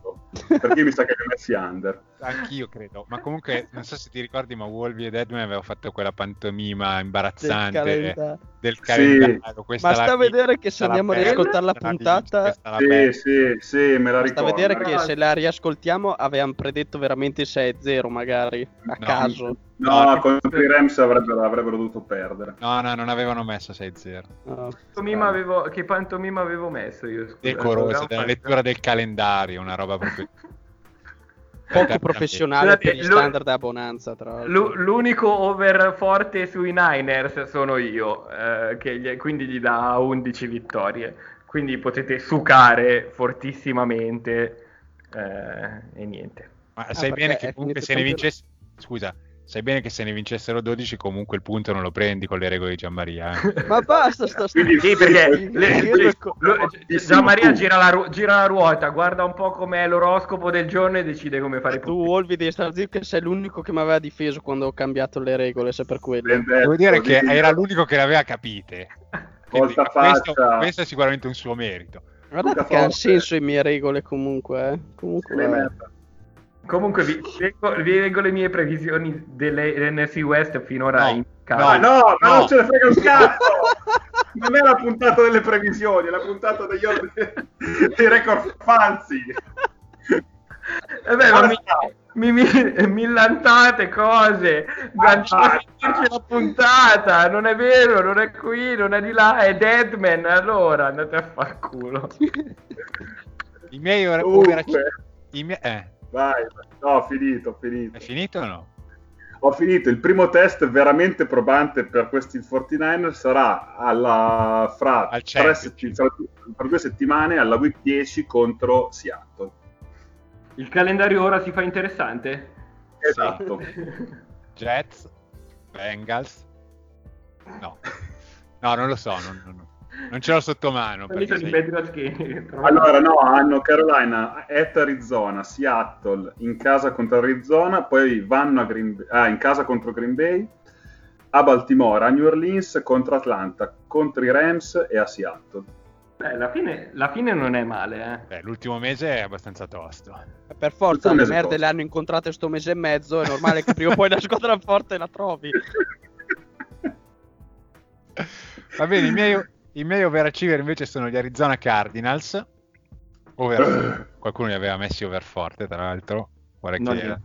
[SPEAKER 3] Perché mi sa che li ho messi under.
[SPEAKER 2] anch'io credo. Ma comunque, non so se ti ricordi, ma Wolvi e Deadman avevano fatto quella pantomima
[SPEAKER 5] Del
[SPEAKER 2] imbarazzante
[SPEAKER 5] calendario.
[SPEAKER 2] del
[SPEAKER 3] Sì.
[SPEAKER 2] calendario. Questa
[SPEAKER 5] Basta
[SPEAKER 2] la-
[SPEAKER 5] vedere che se andiamo a riascoltare la puntata-
[SPEAKER 3] Sì, sì, sì, me la
[SPEAKER 5] Basta
[SPEAKER 3] ricordo.
[SPEAKER 5] vedere
[SPEAKER 3] me la
[SPEAKER 5] che se la riascoltiamo avevamo predetto veramente 6-0 magari, a
[SPEAKER 2] No.
[SPEAKER 5] caso.
[SPEAKER 3] No,
[SPEAKER 2] No,
[SPEAKER 3] contro i Rams avrebbero, avrebbero dovuto perdere.
[SPEAKER 2] No, no, non avevano messo 6-0.
[SPEAKER 5] No.
[SPEAKER 4] Pantomima avevo- che pantomima avevo messo io? Scusa,
[SPEAKER 2] Decorosa,
[SPEAKER 4] Avevamo
[SPEAKER 2] della lettura del calendario, una roba proprio...
[SPEAKER 5] Poco professionale per gli standard da abbonanza, tra l'altro.
[SPEAKER 4] L'u- L'unico over forte sui Niners sono io, eh, che gli- quindi gli dà 11 vittorie. Quindi potete sucare fortissimamente eh, e niente.
[SPEAKER 2] Ma sai
[SPEAKER 5] perché
[SPEAKER 2] bene che comunque se ne vincesse... Scusa, sai bene che se ne vincessero 12 comunque il punto non lo prendi con le regole di Gianmaria. eh?
[SPEAKER 5] Ma basta sta
[SPEAKER 3] Quindi-
[SPEAKER 4] Sì, perché le-
[SPEAKER 5] io
[SPEAKER 4] le-
[SPEAKER 5] lo-
[SPEAKER 4] lo-
[SPEAKER 3] fortissimo
[SPEAKER 4] Gian Maria
[SPEAKER 3] tu.
[SPEAKER 4] gira la, ru- gira la ruota, guarda un po' com'è l'oroscopo del giorno e decide come fare i
[SPEAKER 5] Tu. Wolvi devi stare zitto che sei l'unico che mi aveva difeso quando ho cambiato le regole, se per quello.
[SPEAKER 3] Detto,
[SPEAKER 2] Devo dire che era l'unico che le aveva capite. Quindi, questo,
[SPEAKER 3] faccia.
[SPEAKER 2] questo è sicuramente un suo merito.
[SPEAKER 5] Guardate
[SPEAKER 3] Luca
[SPEAKER 5] che hanno senso le mie regole comunque, eh. Comunque,
[SPEAKER 3] Le merda.
[SPEAKER 4] Comunque vi, leggo, vi leggo le mie previsioni dell'NFC West finora
[SPEAKER 2] No.
[SPEAKER 4] in
[SPEAKER 3] Ah,
[SPEAKER 4] casa.
[SPEAKER 3] no, ma
[SPEAKER 2] No.
[SPEAKER 3] non ce ne frega un cazzo! Non è la puntata delle previsioni, è la puntata degli or- dei record falsi.
[SPEAKER 4] Eh beh, ma mi, mi, mi, millantate cose, andiamo a sentirci la puntata, non è vero, non è qui, non è di là, è Deadman, allora andate a far culo.
[SPEAKER 2] I miei ora- overachievers- i miei- eh,
[SPEAKER 3] vai, no, ho finito, ho finito.
[SPEAKER 2] è finito o no?
[SPEAKER 3] Ho finito. Il primo test veramente probante per questi 49ers sarà alla, fra,
[SPEAKER 2] Al
[SPEAKER 3] tre fra, fra due settimane alla week 10 contro Seattle.
[SPEAKER 4] Il calendario ora si fa interessante?
[SPEAKER 3] Esatto.
[SPEAKER 2] Jets, Bengals. No, no, non lo so, non, non- non ce l'ho sotto mano. Perché.
[SPEAKER 3] Allora, no, hanno Carolina at Arizona, Seattle in casa contro Arizona, poi vanno a Green ah, in casa contro Green Bay, a Baltimora, a New Orleans contro Atlanta, contro i Rams e a Seattle.
[SPEAKER 4] Eh, la, fine, la fine non è male, eh.
[SPEAKER 2] Eh, l'ultimo mese è abbastanza tosto.
[SPEAKER 5] Per forza, le merde
[SPEAKER 3] posto.
[SPEAKER 5] le hanno incontrate sto mese e mezzo, è normale che prima o poi la squadra forte la trovi.
[SPEAKER 2] Va bene, i miei, i miei overachiever invece sono gli Arizona Cardinals. Over- qualcuno li aveva messi over forte, tra l'altro. Vorrei che,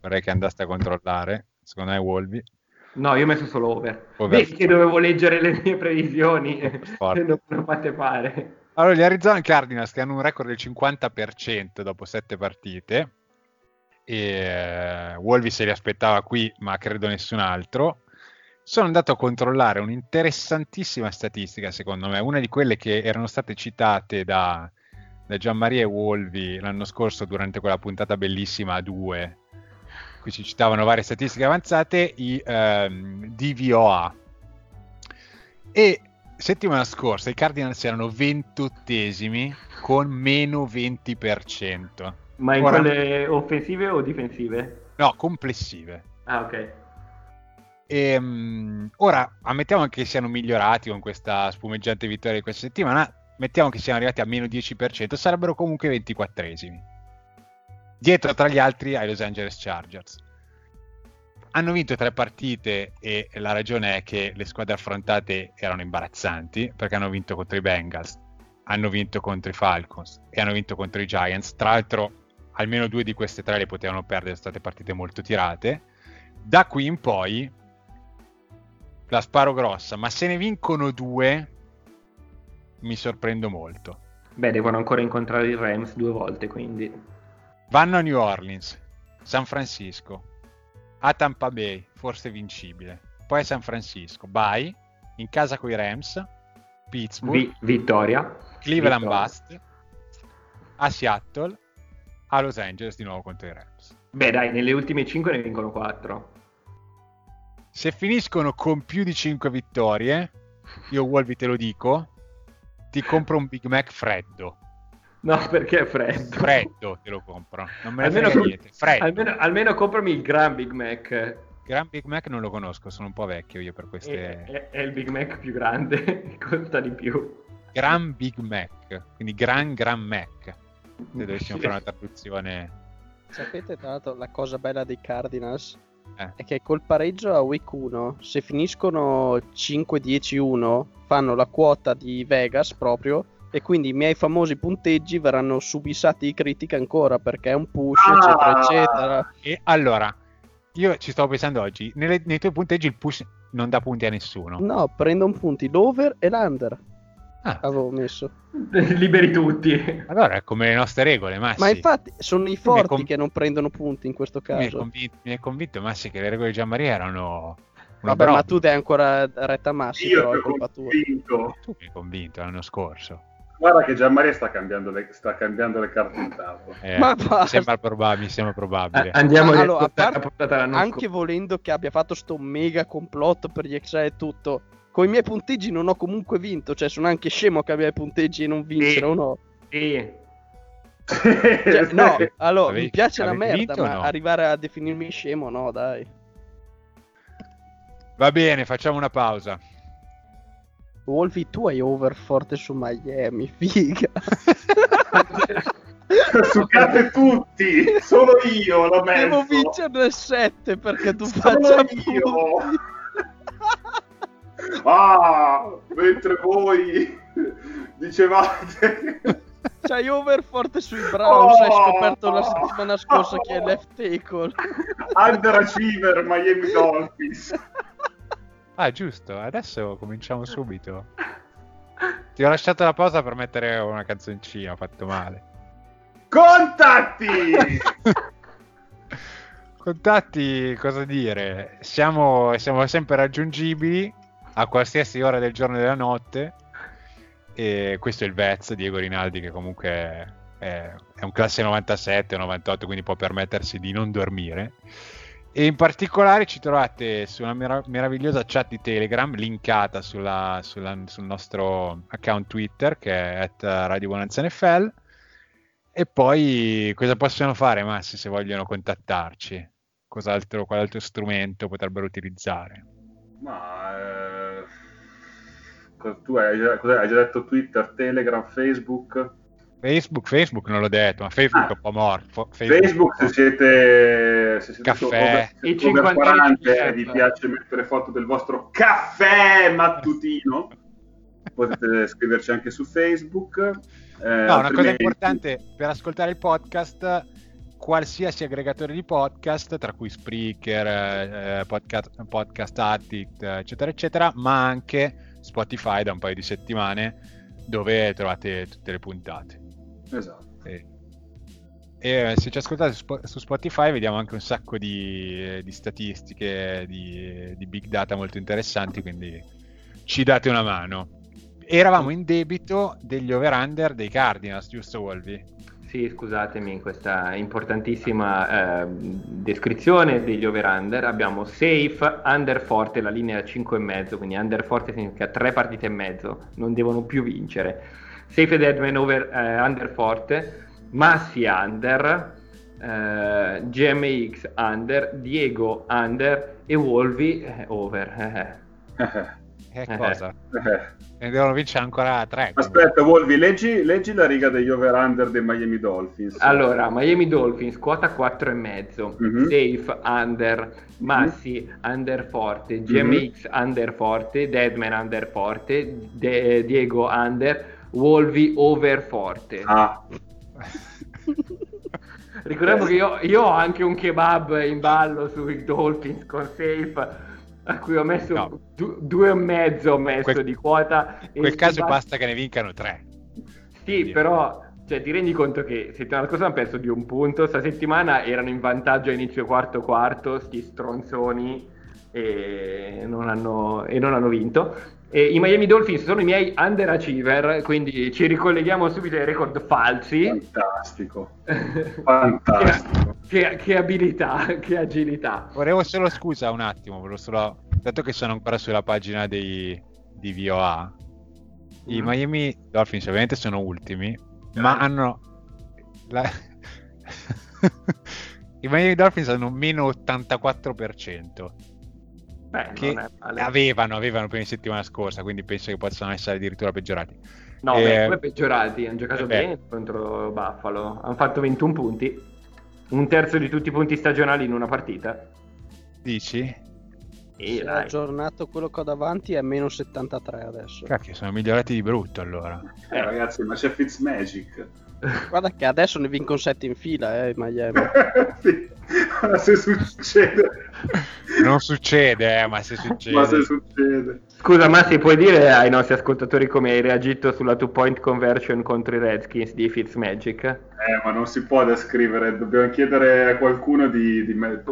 [SPEAKER 2] vorrei che andaste a controllare. Secondo me Wolvi.
[SPEAKER 4] No, io ho messo solo over.
[SPEAKER 2] Over.
[SPEAKER 4] Vedi che dovevo leggere le mie previsioni e
[SPEAKER 2] Forte.
[SPEAKER 4] non me lo fate fare.
[SPEAKER 2] Allora, gli Arizona Cardinals che hanno un record del 50% dopo 7 partite. E eh, Wolvi se li aspettava qui, ma credo nessun altro. Sono andato a controllare un'interessantissima statistica, secondo me, una di quelle che erano state citate da, da Gianmaria e Wolvi l'anno scorso durante quella puntata bellissima a due. Qui ci citavano varie statistiche avanzate, i ehm, DVOA. E settimana scorsa i Cardinals erano 28esimi con meno 20%.
[SPEAKER 4] Ma in
[SPEAKER 2] Ora-
[SPEAKER 4] quelle offensive o difensive?
[SPEAKER 2] No, complessive.
[SPEAKER 4] Ah, ok.
[SPEAKER 2] E, um, ora ammettiamo che siano migliorati con questa spumeggiante vittoria di questa settimana, mettiamo che siano arrivati a meno 10%, sarebbero comunque 24esimi. Dietro tra gli altri ai Los Angeles Chargers. Hanno vinto tre partite e la ragione è che le squadre affrontate erano imbarazzanti perché hanno vinto contro i Bengals, hanno vinto contro i Falcons e hanno vinto contro i Giants. Tra l'altro almeno due di queste tre le potevano perdere, sono state partite molto tirate. Da qui in poi la sparo grossa, ma se ne vincono due mi sorprendo molto.
[SPEAKER 4] Beh, devono ancora incontrare i Rams due volte, quindi.
[SPEAKER 2] Vanno a New Orleans, San Francisco, a Tampa Bay, forse vincibile. Poi a San Francisco, bye, in casa con i Rams, Pittsburgh,
[SPEAKER 4] Vi- vittoria,
[SPEAKER 2] Cleveland
[SPEAKER 4] vittoria.
[SPEAKER 2] Bust, a Seattle, a Los Angeles di nuovo contro i Rams.
[SPEAKER 4] Beh, dai, nelle ultime 5 ne vincono 4.
[SPEAKER 2] Se finiscono con più di 5 vittorie, io Wolvi te lo dico, ti compro un Big Mac freddo.
[SPEAKER 4] No, perché è freddo.
[SPEAKER 2] Freddo te lo compro. Non me ne
[SPEAKER 4] Almeno,
[SPEAKER 2] frega
[SPEAKER 4] com-
[SPEAKER 2] niente. Freddo.
[SPEAKER 4] almeno, almeno comprami il Gran Big Mac.
[SPEAKER 2] Gran Big Mac non lo conosco, sono un po' vecchio io per
[SPEAKER 4] È,
[SPEAKER 2] queste...
[SPEAKER 4] è- è il Big Mac più grande, costa di più.
[SPEAKER 2] Gran Big Mac, quindi Gran Gran Mac. Se dovessimo fare una traduzione...
[SPEAKER 5] Sapete tra l'altro la cosa bella dei Cardinals?
[SPEAKER 2] Eh.
[SPEAKER 5] È che col pareggio a week 1, se finiscono 5-10-1, fanno la quota di Vegas proprio. E quindi i miei famosi punteggi verranno subissati di critica ancora perché è un push,
[SPEAKER 3] Ah!
[SPEAKER 5] eccetera, eccetera.
[SPEAKER 2] E allora, io ci stavo pensando oggi, nelle- nei tuoi punteggi il push non dà punti a nessuno.
[SPEAKER 5] No, prendono punti l'over e l'under.
[SPEAKER 2] Ah,
[SPEAKER 5] Avevo messo.
[SPEAKER 4] Liberi tutti.
[SPEAKER 2] allora è come le nostre regole, Massi.
[SPEAKER 5] Ma infatti sono i
[SPEAKER 2] mi
[SPEAKER 5] forti
[SPEAKER 2] con-
[SPEAKER 5] che non prendono punti in questo
[SPEAKER 2] Mi hai
[SPEAKER 5] caso.
[SPEAKER 2] convinto, mi hai convinto, Massi, che le regole di Gianmaria erano... una
[SPEAKER 5] Vabbè, ma
[SPEAKER 2] broma.
[SPEAKER 5] tu dai ancora retta Massi,
[SPEAKER 3] Io
[SPEAKER 5] però è colpa tua.
[SPEAKER 2] Tu mi hai convinto l'anno scorso.
[SPEAKER 3] Guarda che Gianmaria sta cambiando le, sta cambiando le carte in tavola.
[SPEAKER 2] Eh,
[SPEAKER 5] Ma
[SPEAKER 2] mi sembra probabile, mi sembra probabile.
[SPEAKER 4] A- andiamo
[SPEAKER 5] Ma
[SPEAKER 4] a
[SPEAKER 5] allora, a parte- Anche volendo che abbia fatto sto mega complotto per gli extra e tutto, con i miei punteggi non ho comunque vinto. Cioè, sono anche scemo che abbia i punteggi e non vincere o no.
[SPEAKER 4] Sì.
[SPEAKER 5] Cioè, no, allora
[SPEAKER 2] Avevi-
[SPEAKER 5] mi piace la merda, ma
[SPEAKER 2] no?
[SPEAKER 5] arrivare a definirmi scemo, no, dai.
[SPEAKER 2] Va bene, facciamo una pausa.
[SPEAKER 5] Wolfi, tu hai over forte su Miami, figa.
[SPEAKER 3] Succate tutti, solo io l'ho messo.
[SPEAKER 5] Devo vincere nel 7 perché tu
[SPEAKER 3] Solo
[SPEAKER 5] faccia
[SPEAKER 3] io.
[SPEAKER 5] punti.
[SPEAKER 3] Ah, mentre voi dicevate
[SPEAKER 5] C'hai over forte sui Browns, hai
[SPEAKER 3] Oh!
[SPEAKER 5] scoperto la settimana scorsa che è left tackle.
[SPEAKER 3] underachiever Miami Dolphins.
[SPEAKER 2] Ah, giusto, adesso cominciamo subito. Ti ho lasciato la pausa per mettere una canzoncina, ho fatto male.
[SPEAKER 3] Contatti!
[SPEAKER 2] Contatti, cosa dire? Siamo, siamo sempre raggiungibili a qualsiasi ora del giorno e della notte. E questo è il Vez, Diego Rinaldi, che comunque è, è un classe 97 98, quindi può permettersi di non dormire. E in particolare ci trovate su una mera- meravigliosa chat di Telegram linkata sulla- sulla- sul nostro account Twitter che è Radio Bonanza NFL. E poi cosa possono fare, Massi, se vogliono contattarci? Cos'altro, quale altro strumento potrebbero utilizzare?
[SPEAKER 3] Ma eh, tu hai hai già detto Twitter, Telegram, Facebook?
[SPEAKER 2] Facebook, Facebook non l'ho detto, ma Facebook
[SPEAKER 3] Ah.
[SPEAKER 2] è un po' morto.
[SPEAKER 3] Facebook, se siete, se siete
[SPEAKER 2] Caffè.
[SPEAKER 3] over, over
[SPEAKER 4] 50
[SPEAKER 3] 40
[SPEAKER 4] di
[SPEAKER 3] e vi
[SPEAKER 4] chef.
[SPEAKER 3] piace mettere foto del vostro caffè mattutino, potete scriverci anche su Facebook. Eh,
[SPEAKER 2] No, una cosa importante per ascoltare il podcast, qualsiasi aggregatore di podcast, tra cui Spreaker, eh, podcast, podcast Addict, eccetera, eccetera, ma anche Spotify da un paio di settimane, dove trovate tutte le puntate.
[SPEAKER 3] Esatto.
[SPEAKER 2] E, e se ci ascoltate su Spo- su Spotify vediamo anche un sacco di, di statistiche, di, di big data molto interessanti, quindi ci date una mano. Eravamo in debito degli over-under dei Cardinals, giusto Wolvi?
[SPEAKER 4] Sì, scusatemi, questa importantissima eh, descrizione degli over-under abbiamo safe, under forte, la linea 5,5, quindi under forte significa 3 partite e mezzo, non devono più vincere. Safe ed Edman over, eh, under forte, Massi under, eh, GMX under, Diego under e Wolvi eh, over.
[SPEAKER 2] Eh,
[SPEAKER 4] Eh.
[SPEAKER 2] cosa?
[SPEAKER 3] Eh.
[SPEAKER 2] Ne devono vincere ancora tre.
[SPEAKER 3] Aspetta, Volvi, leggi, leggi la riga degli over-under dei Miami Dolphins.
[SPEAKER 4] Allora, Miami Dolphins quota 4,5,
[SPEAKER 3] Mhm.
[SPEAKER 4] Safe under, Massi under forte, GMX under forte, Deadman under forte, De- Diego under, Wolvi over forte.
[SPEAKER 3] Ah,
[SPEAKER 4] Ricordiamo che io, io ho anche un kebab in ballo sui Dolphins con Safe a cui ho messo
[SPEAKER 2] No.
[SPEAKER 4] du- due e mezzo ho messo
[SPEAKER 2] Quel-
[SPEAKER 4] di quota.
[SPEAKER 2] In quel caso
[SPEAKER 4] basta-
[SPEAKER 2] basta che ne vincano tre.
[SPEAKER 4] Sì, però cioè, ti rendi conto che settimana scorsa hanno perso di un punto, sta settimana erano in vantaggio a inizio quarto quarto, sti stronzoni e non hanno, e non hanno vinto. E I Miami Dolphins sono i miei underachiever, quindi ci ricolleghiamo subito ai record falsi.
[SPEAKER 3] fantastico. Fantastico.
[SPEAKER 4] che, che abilità, che agilità.
[SPEAKER 2] Volevo solo scusa un attimo, volevo solo... dato che sono ancora sulla pagina dei, di VOA, i
[SPEAKER 4] Mm.
[SPEAKER 2] Miami Dolphins ovviamente sono ultimi, ma hanno... la- I Miami Dolphins hanno meno 84%,
[SPEAKER 4] Beh,
[SPEAKER 2] che
[SPEAKER 4] non è male.
[SPEAKER 2] avevano, avevano prima di settimana scorsa, quindi penso che possano essere addirittura peggiorati.
[SPEAKER 4] No,
[SPEAKER 2] Eh,
[SPEAKER 4] beh, due peggiorati, hanno giocato
[SPEAKER 2] eh beh.
[SPEAKER 4] bene contro Buffalo, hanno fatto 21 punti, un terzo di tutti i punti stagionali in una partita.
[SPEAKER 2] Dici?
[SPEAKER 4] E dai.
[SPEAKER 5] aggiornato quello che ho davanti è meno 73 adesso.
[SPEAKER 2] Cacchio, sono migliorati di brutto allora.
[SPEAKER 3] Eh, ragazzi, ma c'è Fitzmagic.
[SPEAKER 5] Guarda che adesso ne vincono 7 in fila, eh, Miami.
[SPEAKER 3] sì. Ma se succede.
[SPEAKER 2] Non succede, eh, ma se succede...
[SPEAKER 3] Ma se succede.
[SPEAKER 4] Scusa, ma si puoi dire ai nostri ascoltatori come hai reagito sulla two point conversion contro i Redskins di Fitzmagic?
[SPEAKER 3] Eh, ma non si può descrivere, dobbiamo chiedere a qualcuno di... di me-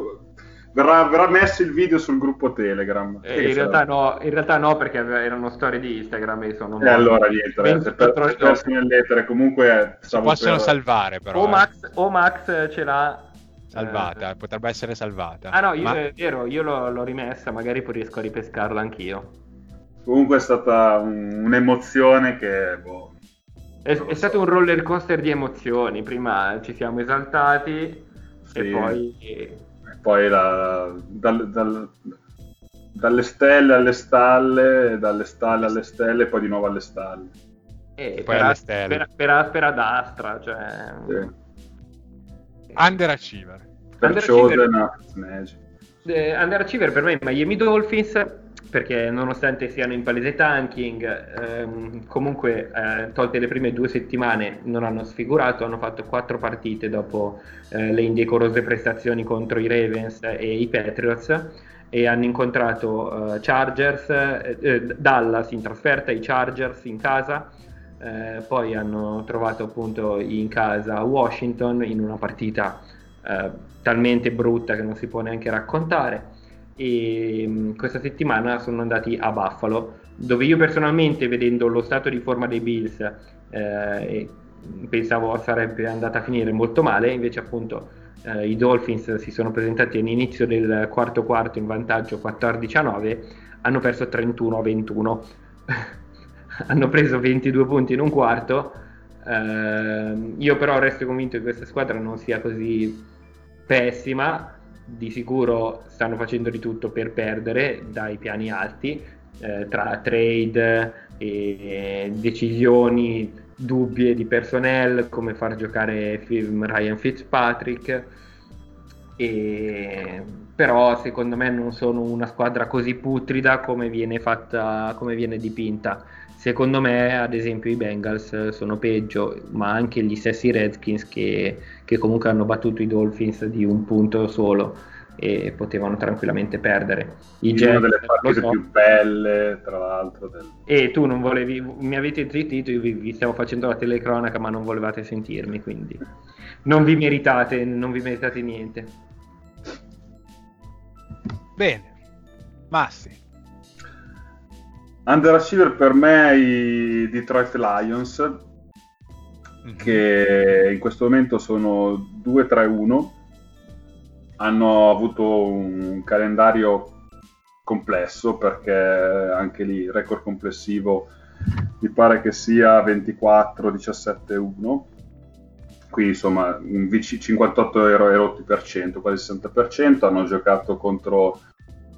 [SPEAKER 3] verrà, verrà messo il video sul gruppo Telegram.
[SPEAKER 4] Eh, in, realtà no, in realtà no, perché erano storie di Instagram e sono
[SPEAKER 3] E allora niente, per,
[SPEAKER 4] 24
[SPEAKER 3] per persi nell'etere comunque
[SPEAKER 2] Si
[SPEAKER 3] stavo
[SPEAKER 2] possono
[SPEAKER 3] per-
[SPEAKER 2] salvare però.
[SPEAKER 4] O
[SPEAKER 2] eh.
[SPEAKER 4] Max, o Max ce l'ha
[SPEAKER 2] Salvata,
[SPEAKER 4] eh,
[SPEAKER 2] potrebbe essere salvata.
[SPEAKER 4] Ah no, io,
[SPEAKER 2] Ma-
[SPEAKER 4] è vero, io l'ho, l'ho rimessa, magari poi riesco a ripescarla anch'io.
[SPEAKER 3] Comunque è stata un- un'emozione che... boh,
[SPEAKER 4] È, è stato un roller coaster di emozioni. Prima ci siamo esaltati
[SPEAKER 3] Sì.
[SPEAKER 4] e poi
[SPEAKER 3] poi la- dal- dal- dalle stelle alle stalle, dalle stalle alle stelle e poi di nuovo alle stalle.
[SPEAKER 4] e
[SPEAKER 2] poi
[SPEAKER 4] per,
[SPEAKER 2] alle stelle.
[SPEAKER 4] per, per aspera d'astra, cioè...
[SPEAKER 3] Sì.
[SPEAKER 2] Underachiever.
[SPEAKER 3] Per
[SPEAKER 4] Underachiever.
[SPEAKER 3] Chosen Fitzmagic.
[SPEAKER 4] Eh, underachiever per me i Miami Dolphins perché nonostante siano in palese tanking ehm, comunque eh, tolte le prime due settimane non hanno sfigurato hanno fatto quattro partite dopo eh, le indecorose prestazioni contro i Ravens e i Patriots e hanno incontrato eh, Chargers eh, eh, Dallas in trasferta i Chargers in casa eh, poi hanno trovato appunto in casa Washington in una partita talmente brutta che non si può neanche raccontare e mh, questa settimana sono andati a Buffalo dove io personalmente vedendo lo stato di forma dei Bills eh, e pensavo sarebbe andata a finire molto male invece appunto eh, i Dolphins si sono presentati all'inizio del quarto quarto in vantaggio 14 a 9 hanno perso 31 a 21 hanno preso 22 punti in un quarto. Ehm, io però resto convinto che questa squadra non sia così pessima di sicuro stanno facendo di tutto per perdere dai piani alti eh, tra trade e decisioni dubbie di personnel come far giocare Fi- Ryan Fitzpatrick. E però secondo me non sono una squadra così putrida come viene fatta come viene dipinta. Secondo me ad esempio i Bengals sono peggio ma anche gli stessi Redskins che, che comunque hanno battuto i Dolphins di un punto solo e potevano tranquillamente perdere i
[SPEAKER 3] In una
[SPEAKER 4] Jets
[SPEAKER 3] delle partite
[SPEAKER 4] so.
[SPEAKER 3] più belle, tra l'altro. Del...
[SPEAKER 4] e tu non volevi mi avete zittito io vi, vi stavo facendo la telecronaca ma non volevate sentirmi quindi non vi meritate non vi meritate niente
[SPEAKER 2] Bene. Massi.
[SPEAKER 3] Underachiever per me i Detroit Lions,
[SPEAKER 2] Mhm.
[SPEAKER 3] che in questo momento sono 2-3-1, hanno avuto un calendario complesso perché anche lì il record complessivo mi pare che sia 24-17-1. qui insomma un vici- 58 euro erotti per cento, quasi 60%, hanno giocato contro,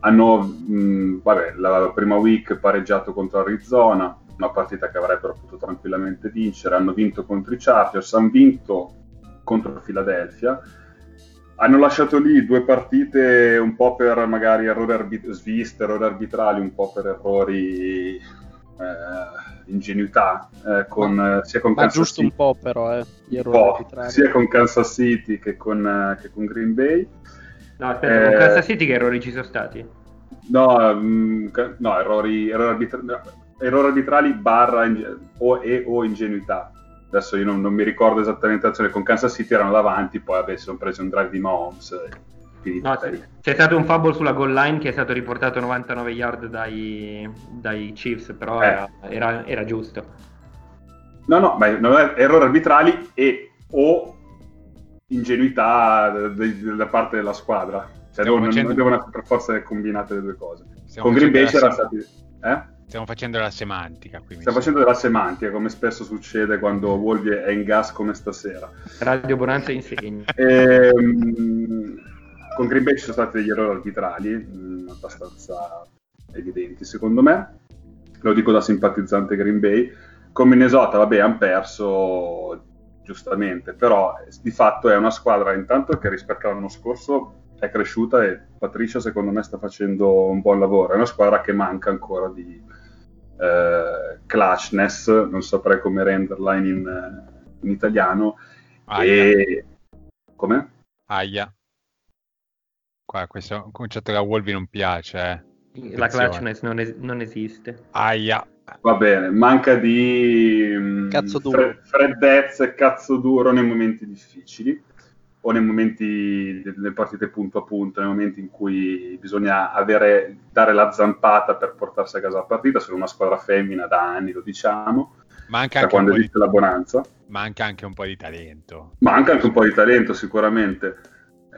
[SPEAKER 3] hanno mh, vabbè, la prima week pareggiato contro Arizona, una partita che avrebbero potuto tranquillamente vincere, hanno vinto contro i Chargers, hanno vinto contro Philadelphia, hanno lasciato lì due partite un po' per magari errori arbit- sviste, errori arbitrali, un po' per errori eh, ingenuità, eh, con, eh, sia con
[SPEAKER 5] Ma
[SPEAKER 3] Kansas
[SPEAKER 5] giusto
[SPEAKER 3] City,
[SPEAKER 5] un po' però, eh. Gli errori
[SPEAKER 3] po',
[SPEAKER 5] arbitrari.
[SPEAKER 3] sia con Kansas City che con, eh, che con Green Bay.
[SPEAKER 4] No, aspetta,
[SPEAKER 3] Eh,
[SPEAKER 4] con Kansas City che errori ci sono stati?
[SPEAKER 3] No, mm, ca- no errori, errori, arbitra- no, errori arbitrali barra o, e o ingenuità. Adesso io non, non mi ricordo esattamente l'azione. Con Kansas City erano davanti, poi vabbè, sono presi un drive di Mahomes. e finita
[SPEAKER 4] No, c'è, stato un fumble sulla goal line che è stato riportato 99 yard dai, dai Chiefs, però
[SPEAKER 3] Eh.
[SPEAKER 4] era, era- era giusto.
[SPEAKER 3] No, no, ma non è- errori arbitrali e o ingenuità da parte della squadra. Cioè, non,
[SPEAKER 2] facendo-
[SPEAKER 3] non devono essere per forza combinate le due cose.
[SPEAKER 2] Stiamo
[SPEAKER 3] Con Green Bay c'era stati... Eh?
[SPEAKER 2] Stiamo facendo la semantica qui.
[SPEAKER 3] Stiamo facendo della semantica, come spesso succede quando Wolvi è in gas come stasera.
[SPEAKER 4] Radio Bonanza insegna.
[SPEAKER 3] Ehm, con Green Bay ci sono stati degli errori arbitrali mh, abbastanza evidenti, secondo me. Lo dico da simpatizzante Green Bay. Con Minnesota, vabbè, hanno perso giustamente, però eh, di fatto è una squadra intanto che rispetto all'anno scorso è cresciuta e Patricia secondo me sta facendo un buon lavoro. È una squadra che manca ancora di eh, clutchness, non saprei come renderla in, in- in italiano.
[SPEAKER 2] Aia,
[SPEAKER 3] E come?
[SPEAKER 2] aia. Qua, questo concetto che a Wolvi non piace. eh.
[SPEAKER 4] La clutchness non, es- non esiste.
[SPEAKER 2] Aia.
[SPEAKER 3] Va bene, manca di mm,
[SPEAKER 5] Cazzo duro.
[SPEAKER 3] fre- freddezza e cazzo duro nei momenti difficili o nei momenti delle partite punto a punto, nei momenti in cui bisogna avere, dare la zampata per portarsi a casa la partita. Sono una squadra femmina da anni, lo diciamo,
[SPEAKER 2] Manca
[SPEAKER 3] da quando
[SPEAKER 2] po di,
[SPEAKER 3] esiste la bonanza.
[SPEAKER 2] manca anche un po' di talento.
[SPEAKER 3] Manca anche un po' di talento sicuramente,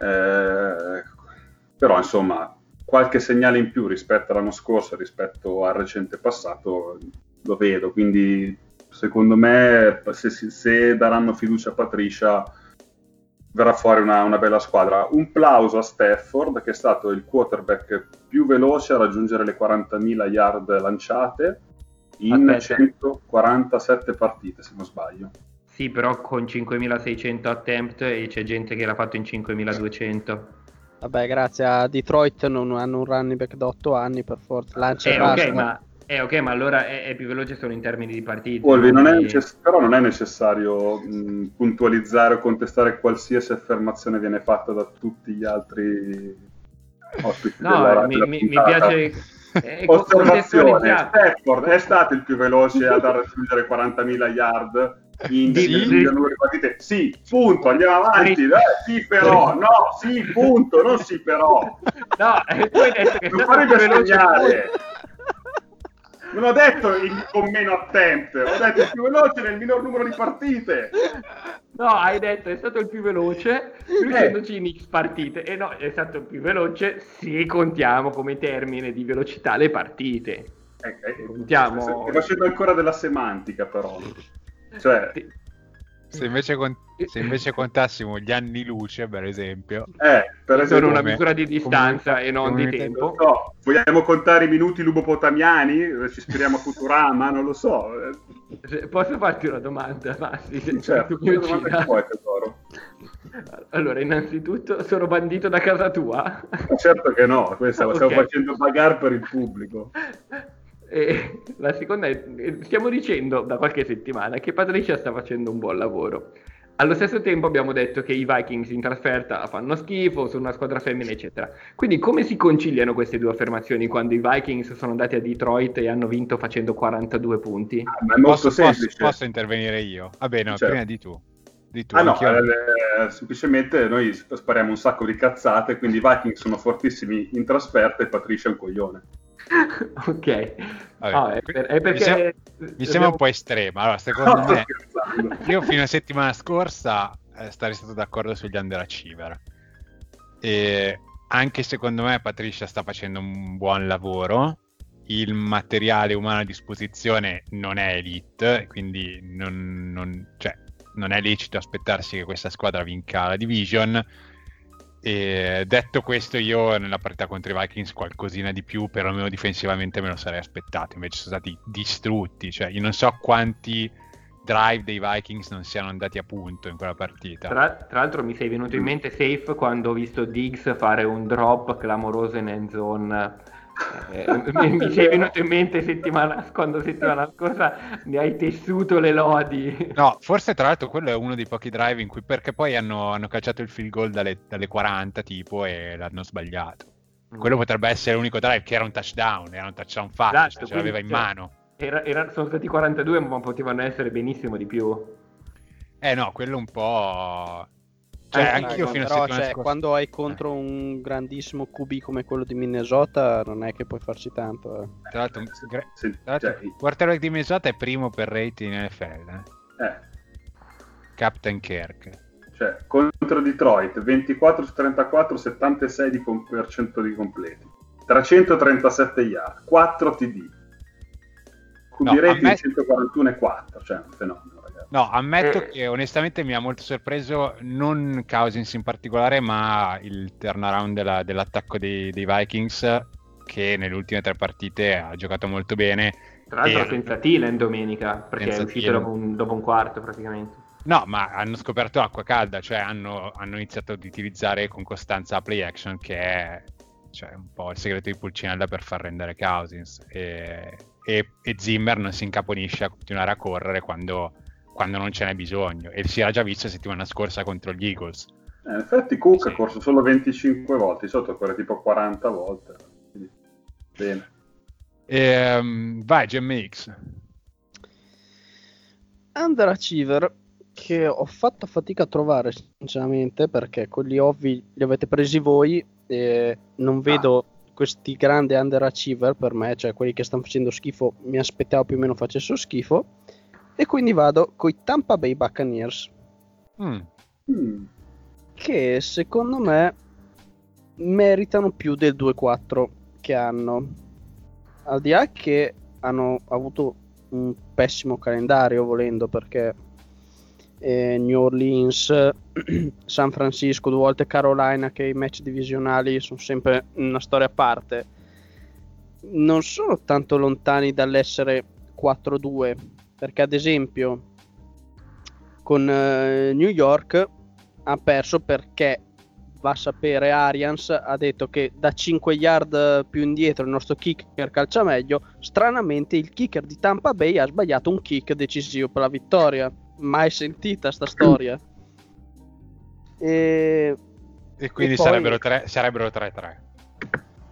[SPEAKER 3] Eh, però insomma qualche segnale in più rispetto all'anno scorso, rispetto al recente passato, lo vedo, quindi secondo me se, se daranno fiducia a Patricia verrà fuori una, una bella squadra. Un plauso a Stafford che è stato il quarterback più veloce a raggiungere le 40.000 yard lanciate in
[SPEAKER 4] Aspetta.
[SPEAKER 3] 147 partite se non sbaglio.
[SPEAKER 4] Sì, però con 5600 attempt e c'è gente che l'ha fatto in 5200.
[SPEAKER 5] Vabbè, grazie a Detroit non hanno un running back da 8 anni per forza. Lancia e
[SPEAKER 4] Eh,
[SPEAKER 5] basta.
[SPEAKER 4] ok, ma, eh, ok, ma allora è, è più veloce solo in termini di partite.
[SPEAKER 3] Wolvi, non è
[SPEAKER 4] quindi-
[SPEAKER 3] necess- però non è necessario mh, puntualizzare o contestare qualsiasi affermazione viene fatta da tutti gli altri ospiti della,
[SPEAKER 4] No, mi,
[SPEAKER 3] della
[SPEAKER 4] mi- mi piace... eh,
[SPEAKER 3] Osservazione. Stafford è stato il più veloce ad raggiungere 40.000 yard in
[SPEAKER 4] Sì.
[SPEAKER 3] di partite? Sì, punto, andiamo avanti.
[SPEAKER 4] Sì.
[SPEAKER 3] Eh, sì, però, no, sì, punto, non sì, però.
[SPEAKER 4] No, e tu hai detto che
[SPEAKER 3] Non
[SPEAKER 4] stato
[SPEAKER 3] fare
[SPEAKER 4] più veloce
[SPEAKER 3] bestemmiare. Non ho detto il, con meno attempt, ho detto il più veloce nel minor numero di partite.
[SPEAKER 4] No, hai detto è stato il più veloce riuscendoci in X partite. E no, è stato il più veloce se contiamo come termine di velocità le partite.
[SPEAKER 3] Eh, eh,
[SPEAKER 4] Contiamo.
[SPEAKER 3] Stai facendo ancora della semantica, però. Cioè,
[SPEAKER 2] Se invece, con- se invece contassimo gli anni luce, per esempio,
[SPEAKER 3] eh, per
[SPEAKER 4] Sono
[SPEAKER 3] esempio,
[SPEAKER 4] una misura di distanza
[SPEAKER 2] come-
[SPEAKER 4] e non di tempo.
[SPEAKER 3] no, vogliamo contare i minuti lubopotamiani? Ci ispiriamo a Futurama? Non lo so. Eh,
[SPEAKER 4] Se- Posso farti una domanda, Massi?
[SPEAKER 3] Certo, che domanda che vuoi, tesoro?
[SPEAKER 4] Allora, innanzitutto, sono bandito da casa tua.
[SPEAKER 3] Certo che no, questo
[SPEAKER 4] Ok.
[SPEAKER 3] stiamo facendo bagarre per il pubblico.
[SPEAKER 4] E la seconda è, stiamo dicendo da qualche settimana che Patricia sta facendo un buon lavoro. Allo stesso tempo abbiamo detto che i Vikings in trasferta fanno schifo, sono una squadra femmina, eccetera. Quindi come si conciliano queste due affermazioni quando i Vikings sono andati a Detroit e hanno vinto facendo 42 punti?
[SPEAKER 3] Ah, ma è molto
[SPEAKER 2] posso, posso-
[SPEAKER 3] semplice.
[SPEAKER 2] posso intervenire io? Vabbè, no,
[SPEAKER 3] Certo.
[SPEAKER 2] prima di tu. Di tu
[SPEAKER 3] Ah no, eh, semplicemente noi spariamo un sacco di cazzate, quindi i Vikings sono fortissimi in trasferta e Patricia è un coglione.
[SPEAKER 4] ok.
[SPEAKER 2] Vabbè,
[SPEAKER 4] No, è, per- è perché...
[SPEAKER 2] mi, sem- mi sembra un po' estrema. Allora, secondo
[SPEAKER 3] No,
[SPEAKER 2] me, io fino a settimana scorsa eh, sarei stato d'accordo sugli underachiever. E anche secondo me Patricia sta facendo un buon lavoro. Il materiale umano a disposizione non è elite, quindi non, non- cioè, non è licito aspettarsi che questa squadra vinca la division. E detto questo, io nella partita contro i Vikings qualcosina di più, perlomeno difensivamente, me lo sarei aspettato. Invece sono stati distrutti. Cioè, io non so quanti drive dei Vikings non siano andati a punto in quella partita.
[SPEAKER 4] Tra, tra l'altro, mi sei venuto in mente safe quando ho visto Diggs fare un drop clamoroso in end zone eh, mi sei venuto in mente settimana, quando settimana scorsa ne hai tessuto le lodi.
[SPEAKER 2] No, forse tra l'altro quello è uno dei pochi drive in cui, perché poi hanno, hanno calciato il field goal dalle, dalle 40 tipo e l'hanno sbagliato. Mm. Quello potrebbe essere l'unico drive che era un touchdown, era un touchdown fatto, esatto, ce l'aveva in cioè, mano.
[SPEAKER 4] Era, era, sono stati 42 ma potevano essere benissimo di più.
[SPEAKER 2] Eh no, quello un po' Cioè, eh, anch'io no, fino però, a cioè, scorsa...
[SPEAKER 5] quando hai contro un grandissimo QB come quello di Minnesota, non è che puoi farci tanto. Eh.
[SPEAKER 2] Tra l'altro, gra... sì, tra l'altro cioè... il quarterback di Minnesota è primo per rating in NFL. Eh? eh. Captain Kirk.
[SPEAKER 3] Cioè, contro Detroit, 24 su 34, 76% di, com- di completi. 337 yard, 4 TD. QB no, rating me... 141,4, cioè un fenomeno.
[SPEAKER 2] No, ammetto eh. che onestamente mi ha molto sorpreso non Cousins in particolare, ma il turnaround della, dell'attacco dei, dei, Vikings che nelle ultime tre partite ha giocato molto bene.
[SPEAKER 4] Tra l'altro e... senza Thielen domenica, perché è uscito dopo un, dopo un, quarto praticamente.
[SPEAKER 2] No, ma hanno scoperto acqua calda, cioè hanno, hanno iniziato ad utilizzare con costanza la play action che è cioè, un po' il segreto di Pulcinella per far rendere Cousins e, e, e Zimmer non si incaponisce a continuare a correre quando quando non ce n'è bisogno e si era già visto settimana scorsa contro gli Eagles.
[SPEAKER 3] Eh, in effetti Cook sì. ha corso solo 25 volte, sotto corre tipo 40 volte. Quindi, bene.
[SPEAKER 2] E, um, vai GMX.
[SPEAKER 5] Underachiever che ho fatto fatica a trovare sinceramente perché quelli ovvi li avete presi voi e non vedo ah. questi grandi underachiever per me, cioè quelli che stanno facendo schifo, mi aspettavo più o meno facessero schifo e quindi vado con i Tampa Bay Buccaneers. Mm. mm. Che secondo me meritano più del 2-4 che hanno. Al di là che hanno avuto un pessimo calendario volendo perché eh, New Orleans, San Francisco, due volte Carolina che i match divisionali sono sempre una storia a parte. Non sono tanto lontani dall'essere 4-2 perché ad esempio con uh, New York ha perso perché va a sapere Arians ha detto che da 5 yard più indietro il nostro kicker calcia meglio. Stranamente il kicker di Tampa Bay ha sbagliato un kick decisivo per la vittoria. Mai sentita sta storia.
[SPEAKER 2] E, e quindi e poi... sarebbero, 3, sarebbero 3-3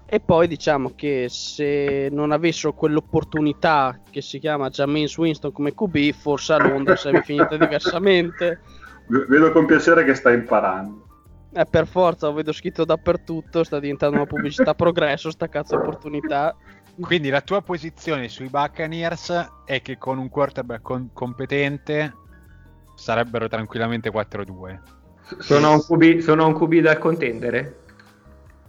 [SPEAKER 5] e poi diciamo che se non avessero quell'opportunità che si chiama James Winston come QB, forse a Londra sarebbe finita diversamente.
[SPEAKER 3] Vedo con piacere che sta imparando.
[SPEAKER 5] Eh, per forza, lo vedo scritto dappertutto, sta diventando una pubblicità progresso, sta cazzo opportunità.
[SPEAKER 2] Quindi la tua posizione sui Buccaneers è che con un quarterback con- competente sarebbero tranquillamente 4-2.
[SPEAKER 4] Sono un QB, sono un QB da contendere?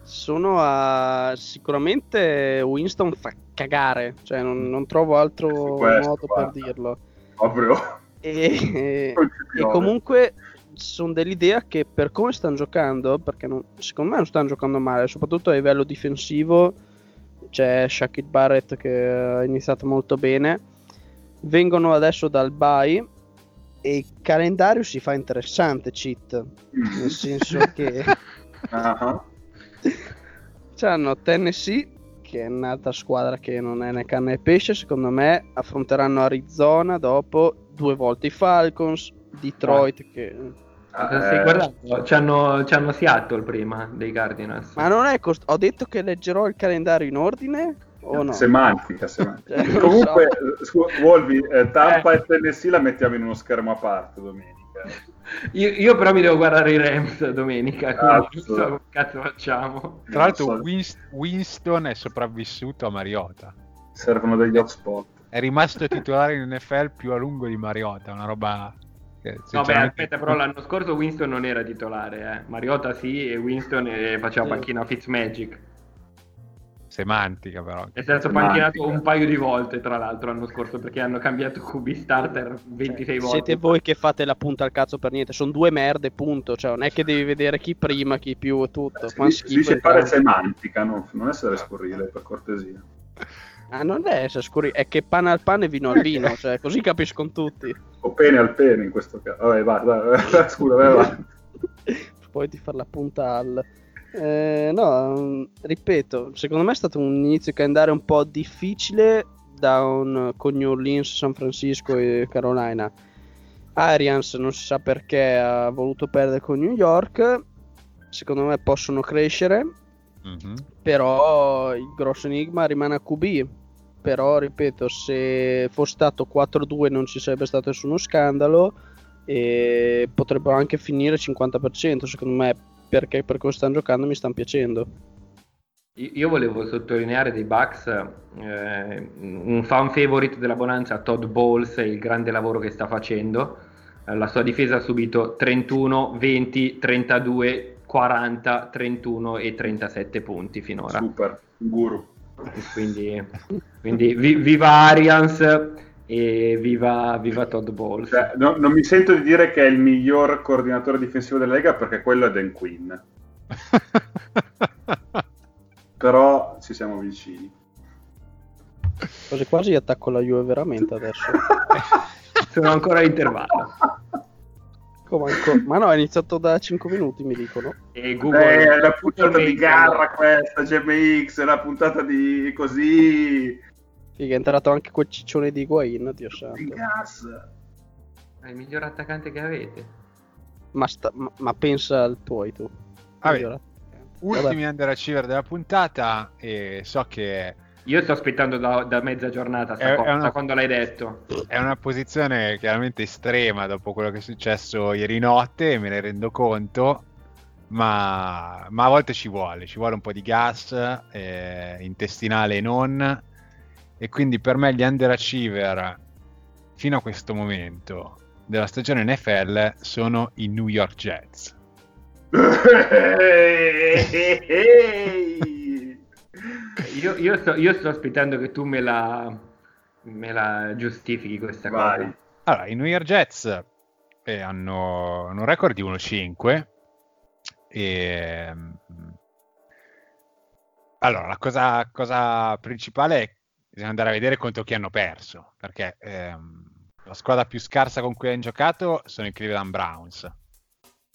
[SPEAKER 5] Sono a sicuramente Winston fa cagare, cioè non, non trovo altro questo, modo guarda. per dirlo.
[SPEAKER 3] Ovvio.
[SPEAKER 5] E, e comunque sono dell'idea che per come stanno giocando, perché non, secondo me non stanno giocando male, soprattutto a livello difensivo, c'è Shakit Barrett che ha iniziato molto bene, vengono adesso dal bye e il calendario si fa interessante, cheat, nel senso che... Uh-huh C'hanno Tennessee, che è un'altra squadra che non è né canna né pesce, secondo me affronteranno Arizona dopo due volte i Falcons, Detroit ah. che...
[SPEAKER 4] Ah, eh, c'hanno, c'hanno Seattle prima dei Cardinals.
[SPEAKER 5] Ma non è cost- ho detto che leggerò il calendario in ordine o no?
[SPEAKER 3] Semantica, semantica. Cioè, Comunque, so. Wolvi, eh, Tampa eh. e Tennessee la mettiamo in uno schermo a parte domenica.
[SPEAKER 4] Io, io, però mi devo guardare i Rams domenica, quindi non so come cazzo facciamo.
[SPEAKER 2] Tra l'altro Winston è sopravvissuto a Mariota.
[SPEAKER 3] Servono degli hotspot.
[SPEAKER 2] È rimasto titolare in NFL più a lungo di Mariota, una roba...
[SPEAKER 4] Che, no, beh, aspetta, però l'anno scorso Winston non era titolare, eh. Mariota sì e Winston eh, faceva sì. panchina a Fitzmagic.
[SPEAKER 2] Semantica però.
[SPEAKER 4] È stato panchinato un paio di volte, tra l'altro, l'anno scorso, perché hanno cambiato QB starter 26 volte.
[SPEAKER 5] Siete voi che fate la punta al cazzo per niente, sono due merde, punto. Cioè, non è che devi vedere chi prima, chi più e tutto.
[SPEAKER 3] Si, si dice
[SPEAKER 5] di
[SPEAKER 3] fare semantica, no? non essere scurrile, per cortesia.
[SPEAKER 5] Ah, non è essere scuri, è che pane al pane e vino al vino, cioè, così capiscono tutti.
[SPEAKER 3] O pene al pene in questo caso. Vabbè, va, va, scusa, vai avanti.
[SPEAKER 5] Poi ti fare la punta al... Eh, no, mm, ripeto, secondo me è stato un inizio di calendario un po' difficile da un, con New Orleans, San Francisco e Carolina. Arians non si sa perché ha voluto perdere con New York. Secondo me possono crescere,
[SPEAKER 2] Mhm.
[SPEAKER 5] però il grosso enigma rimane a QB. Però, ripeto, se fosse stato 4-2 non ci sarebbe stato nessuno scandalo e potrebbero anche finire 50%, secondo me, perché per come stanno giocando mi stanno piacendo.
[SPEAKER 4] Io volevo sottolineare dei Bucks eh, un fan favorite della Bonanza, Todd Bowles, e il grande lavoro che sta facendo. Eh, La sua difesa ha subito 31, 20, 32, 40, 31 e 37 punti finora.
[SPEAKER 3] Super, guru.
[SPEAKER 4] Quindi, quindi vi- viva Arians e viva, viva Todd Bowles.
[SPEAKER 3] Cioè, no- non mi sento di dire che è il miglior coordinatore difensivo della Lega perché quello è Dan Quinn. Però ci siamo vicini.
[SPEAKER 5] Quasi quasi attacco la Juve veramente adesso.
[SPEAKER 4] Sono ancora all'intervallo.
[SPEAKER 5] Come ancora- Ma no, è iniziato da 5 minuti, mi dicono.
[SPEAKER 4] E Google,
[SPEAKER 3] Eh, è la puntata di Garra questa, GMX, è la puntata di così...
[SPEAKER 5] Figa, è entrato anche quel ciccione di Higuain, Dio
[SPEAKER 3] di
[SPEAKER 5] santo.
[SPEAKER 3] gas.
[SPEAKER 4] È il miglior attaccante che avete.
[SPEAKER 5] Ma, sta- ma- ma pensa al tuoi tu.
[SPEAKER 2] Vabbè.
[SPEAKER 5] Migliora.
[SPEAKER 2] Ultimi underachiever della puntata e so che
[SPEAKER 4] Io sto aspettando da, da mezza giornata, sta
[SPEAKER 2] È-
[SPEAKER 4] co-
[SPEAKER 2] è una-
[SPEAKER 4] quando l'hai detto.
[SPEAKER 2] è una posizione chiaramente estrema dopo quello che è successo ieri notte, me ne rendo conto, ma, ma a volte ci vuole, ci vuole un po' di gas, eh, intestinale e non, e quindi per me gli underachiever fino a questo momento della stagione NFL sono i New York Jets.
[SPEAKER 4] Io, io sto, io sto aspettando che tu me la, me la giustifichi questa
[SPEAKER 3] Vai.
[SPEAKER 4] cosa.
[SPEAKER 2] Allora, i New York Jets eh, hanno, un record di 1-5 e... mm, Allora, la cosa, cosa principale è che bisogna andare a vedere contro chi hanno perso, perché ehm, la squadra più scarsa con cui hanno giocato sono i Cleveland Browns,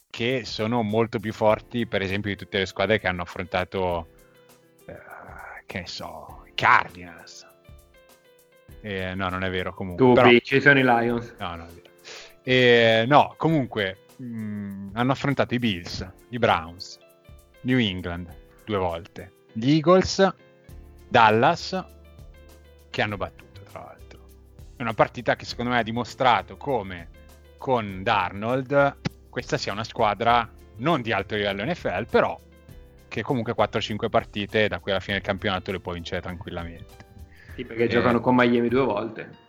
[SPEAKER 2] che sono molto più forti, per esempio, di tutte le squadre che hanno affrontato, eh, che ne so, i Cardinals. Eh, no, non è vero comunque.
[SPEAKER 4] Tu
[SPEAKER 2] però-
[SPEAKER 4] ci sono i Lions.
[SPEAKER 2] No, no. Eh, no, comunque mh, hanno affrontato i Bills, i Browns, New England due volte, gli Eagles, Dallas, che hanno battuto tra l'altro. È una partita che secondo me ha dimostrato come con Darnold questa sia una squadra non di alto livello NFL, però che comunque 4-5 partite da qui alla fine del campionato le può vincere tranquillamente.
[SPEAKER 4] Sì, perché
[SPEAKER 2] Eh.
[SPEAKER 4] giocano con Miami due volte.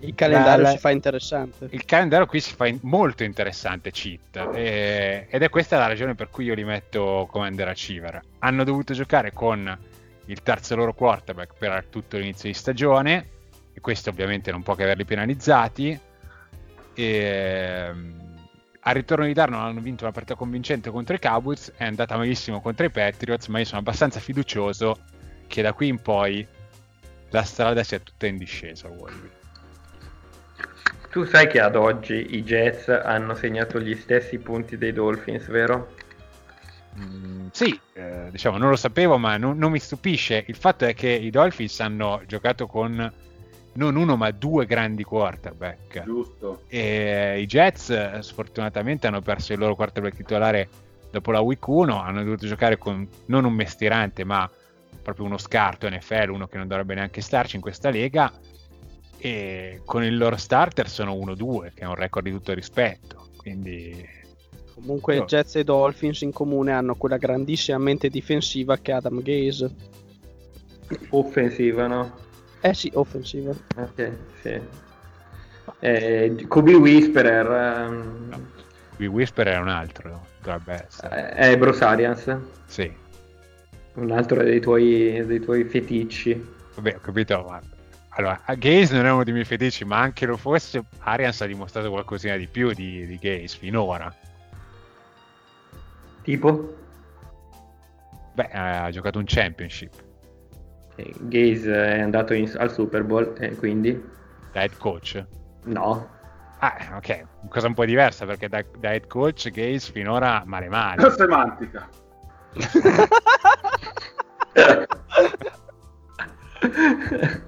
[SPEAKER 5] Il calendario
[SPEAKER 2] La- la-
[SPEAKER 5] si fa interessante.
[SPEAKER 2] il calendario qui si fa in- molto interessante cheat e- ed è questa la ragione per cui io li metto come underachiever hanno dovuto giocare con il terzo loro quarterback per tutto l'inizio di stagione e questo ovviamente non può che averli penalizzati e al ritorno di Darnold hanno vinto una partita convincente contro i Cowboys è andata malissimo contro i Patriots ma io sono abbastanza fiducioso che da qui in poi la strada sia tutta in discesa Wolverine.
[SPEAKER 4] Tu sai che ad oggi i Jets hanno segnato gli stessi punti dei Dolphins, vero?
[SPEAKER 2] Mm, sì, eh, diciamo, non lo sapevo, ma non, non mi stupisce. Il fatto è che i Dolphins hanno giocato con non uno, ma due grandi quarterback.
[SPEAKER 3] Giusto.
[SPEAKER 2] E i Jets, eh, sfortunatamente, hanno perso il loro quarterback titolare dopo la week 1. Hanno dovuto giocare con non un mestierante, ma proprio uno scarto NFL, uno che non dovrebbe neanche starci in questa lega. E con il loro starter sono 1-2, che è un record di tutto rispetto. Quindi
[SPEAKER 5] Comunque
[SPEAKER 2] Io-
[SPEAKER 5] Jets e Dolphins in comune hanno quella grandissima mente difensiva che Adam Gaze.
[SPEAKER 4] Offensiva, no?
[SPEAKER 5] Eh sì, offensiva.
[SPEAKER 4] Ok, sì. Eh, Kobe Whisperer ehm,
[SPEAKER 2] qui Whisper è un altro, dovrebbe essere.
[SPEAKER 4] è Bruce Arians.
[SPEAKER 2] Sì.
[SPEAKER 4] Un altro dei tuoi, dei tuoi feticci.
[SPEAKER 2] Vabbè, ho capito, ma... Allora, Gaze non è uno dei miei fetici, ma anche lo fosse, Arians ha dimostrato qualcosina di più di, di Gaze finora.
[SPEAKER 4] Tipo?
[SPEAKER 2] Beh, ha giocato un championship.
[SPEAKER 4] Eh, Gaze è andato in- al Super Bowl e quindi?
[SPEAKER 2] Da head coach?
[SPEAKER 4] No.
[SPEAKER 2] Ah, ok, cosa un po' diversa perché da, da head coach Gaze finora male male.
[SPEAKER 3] Semantica.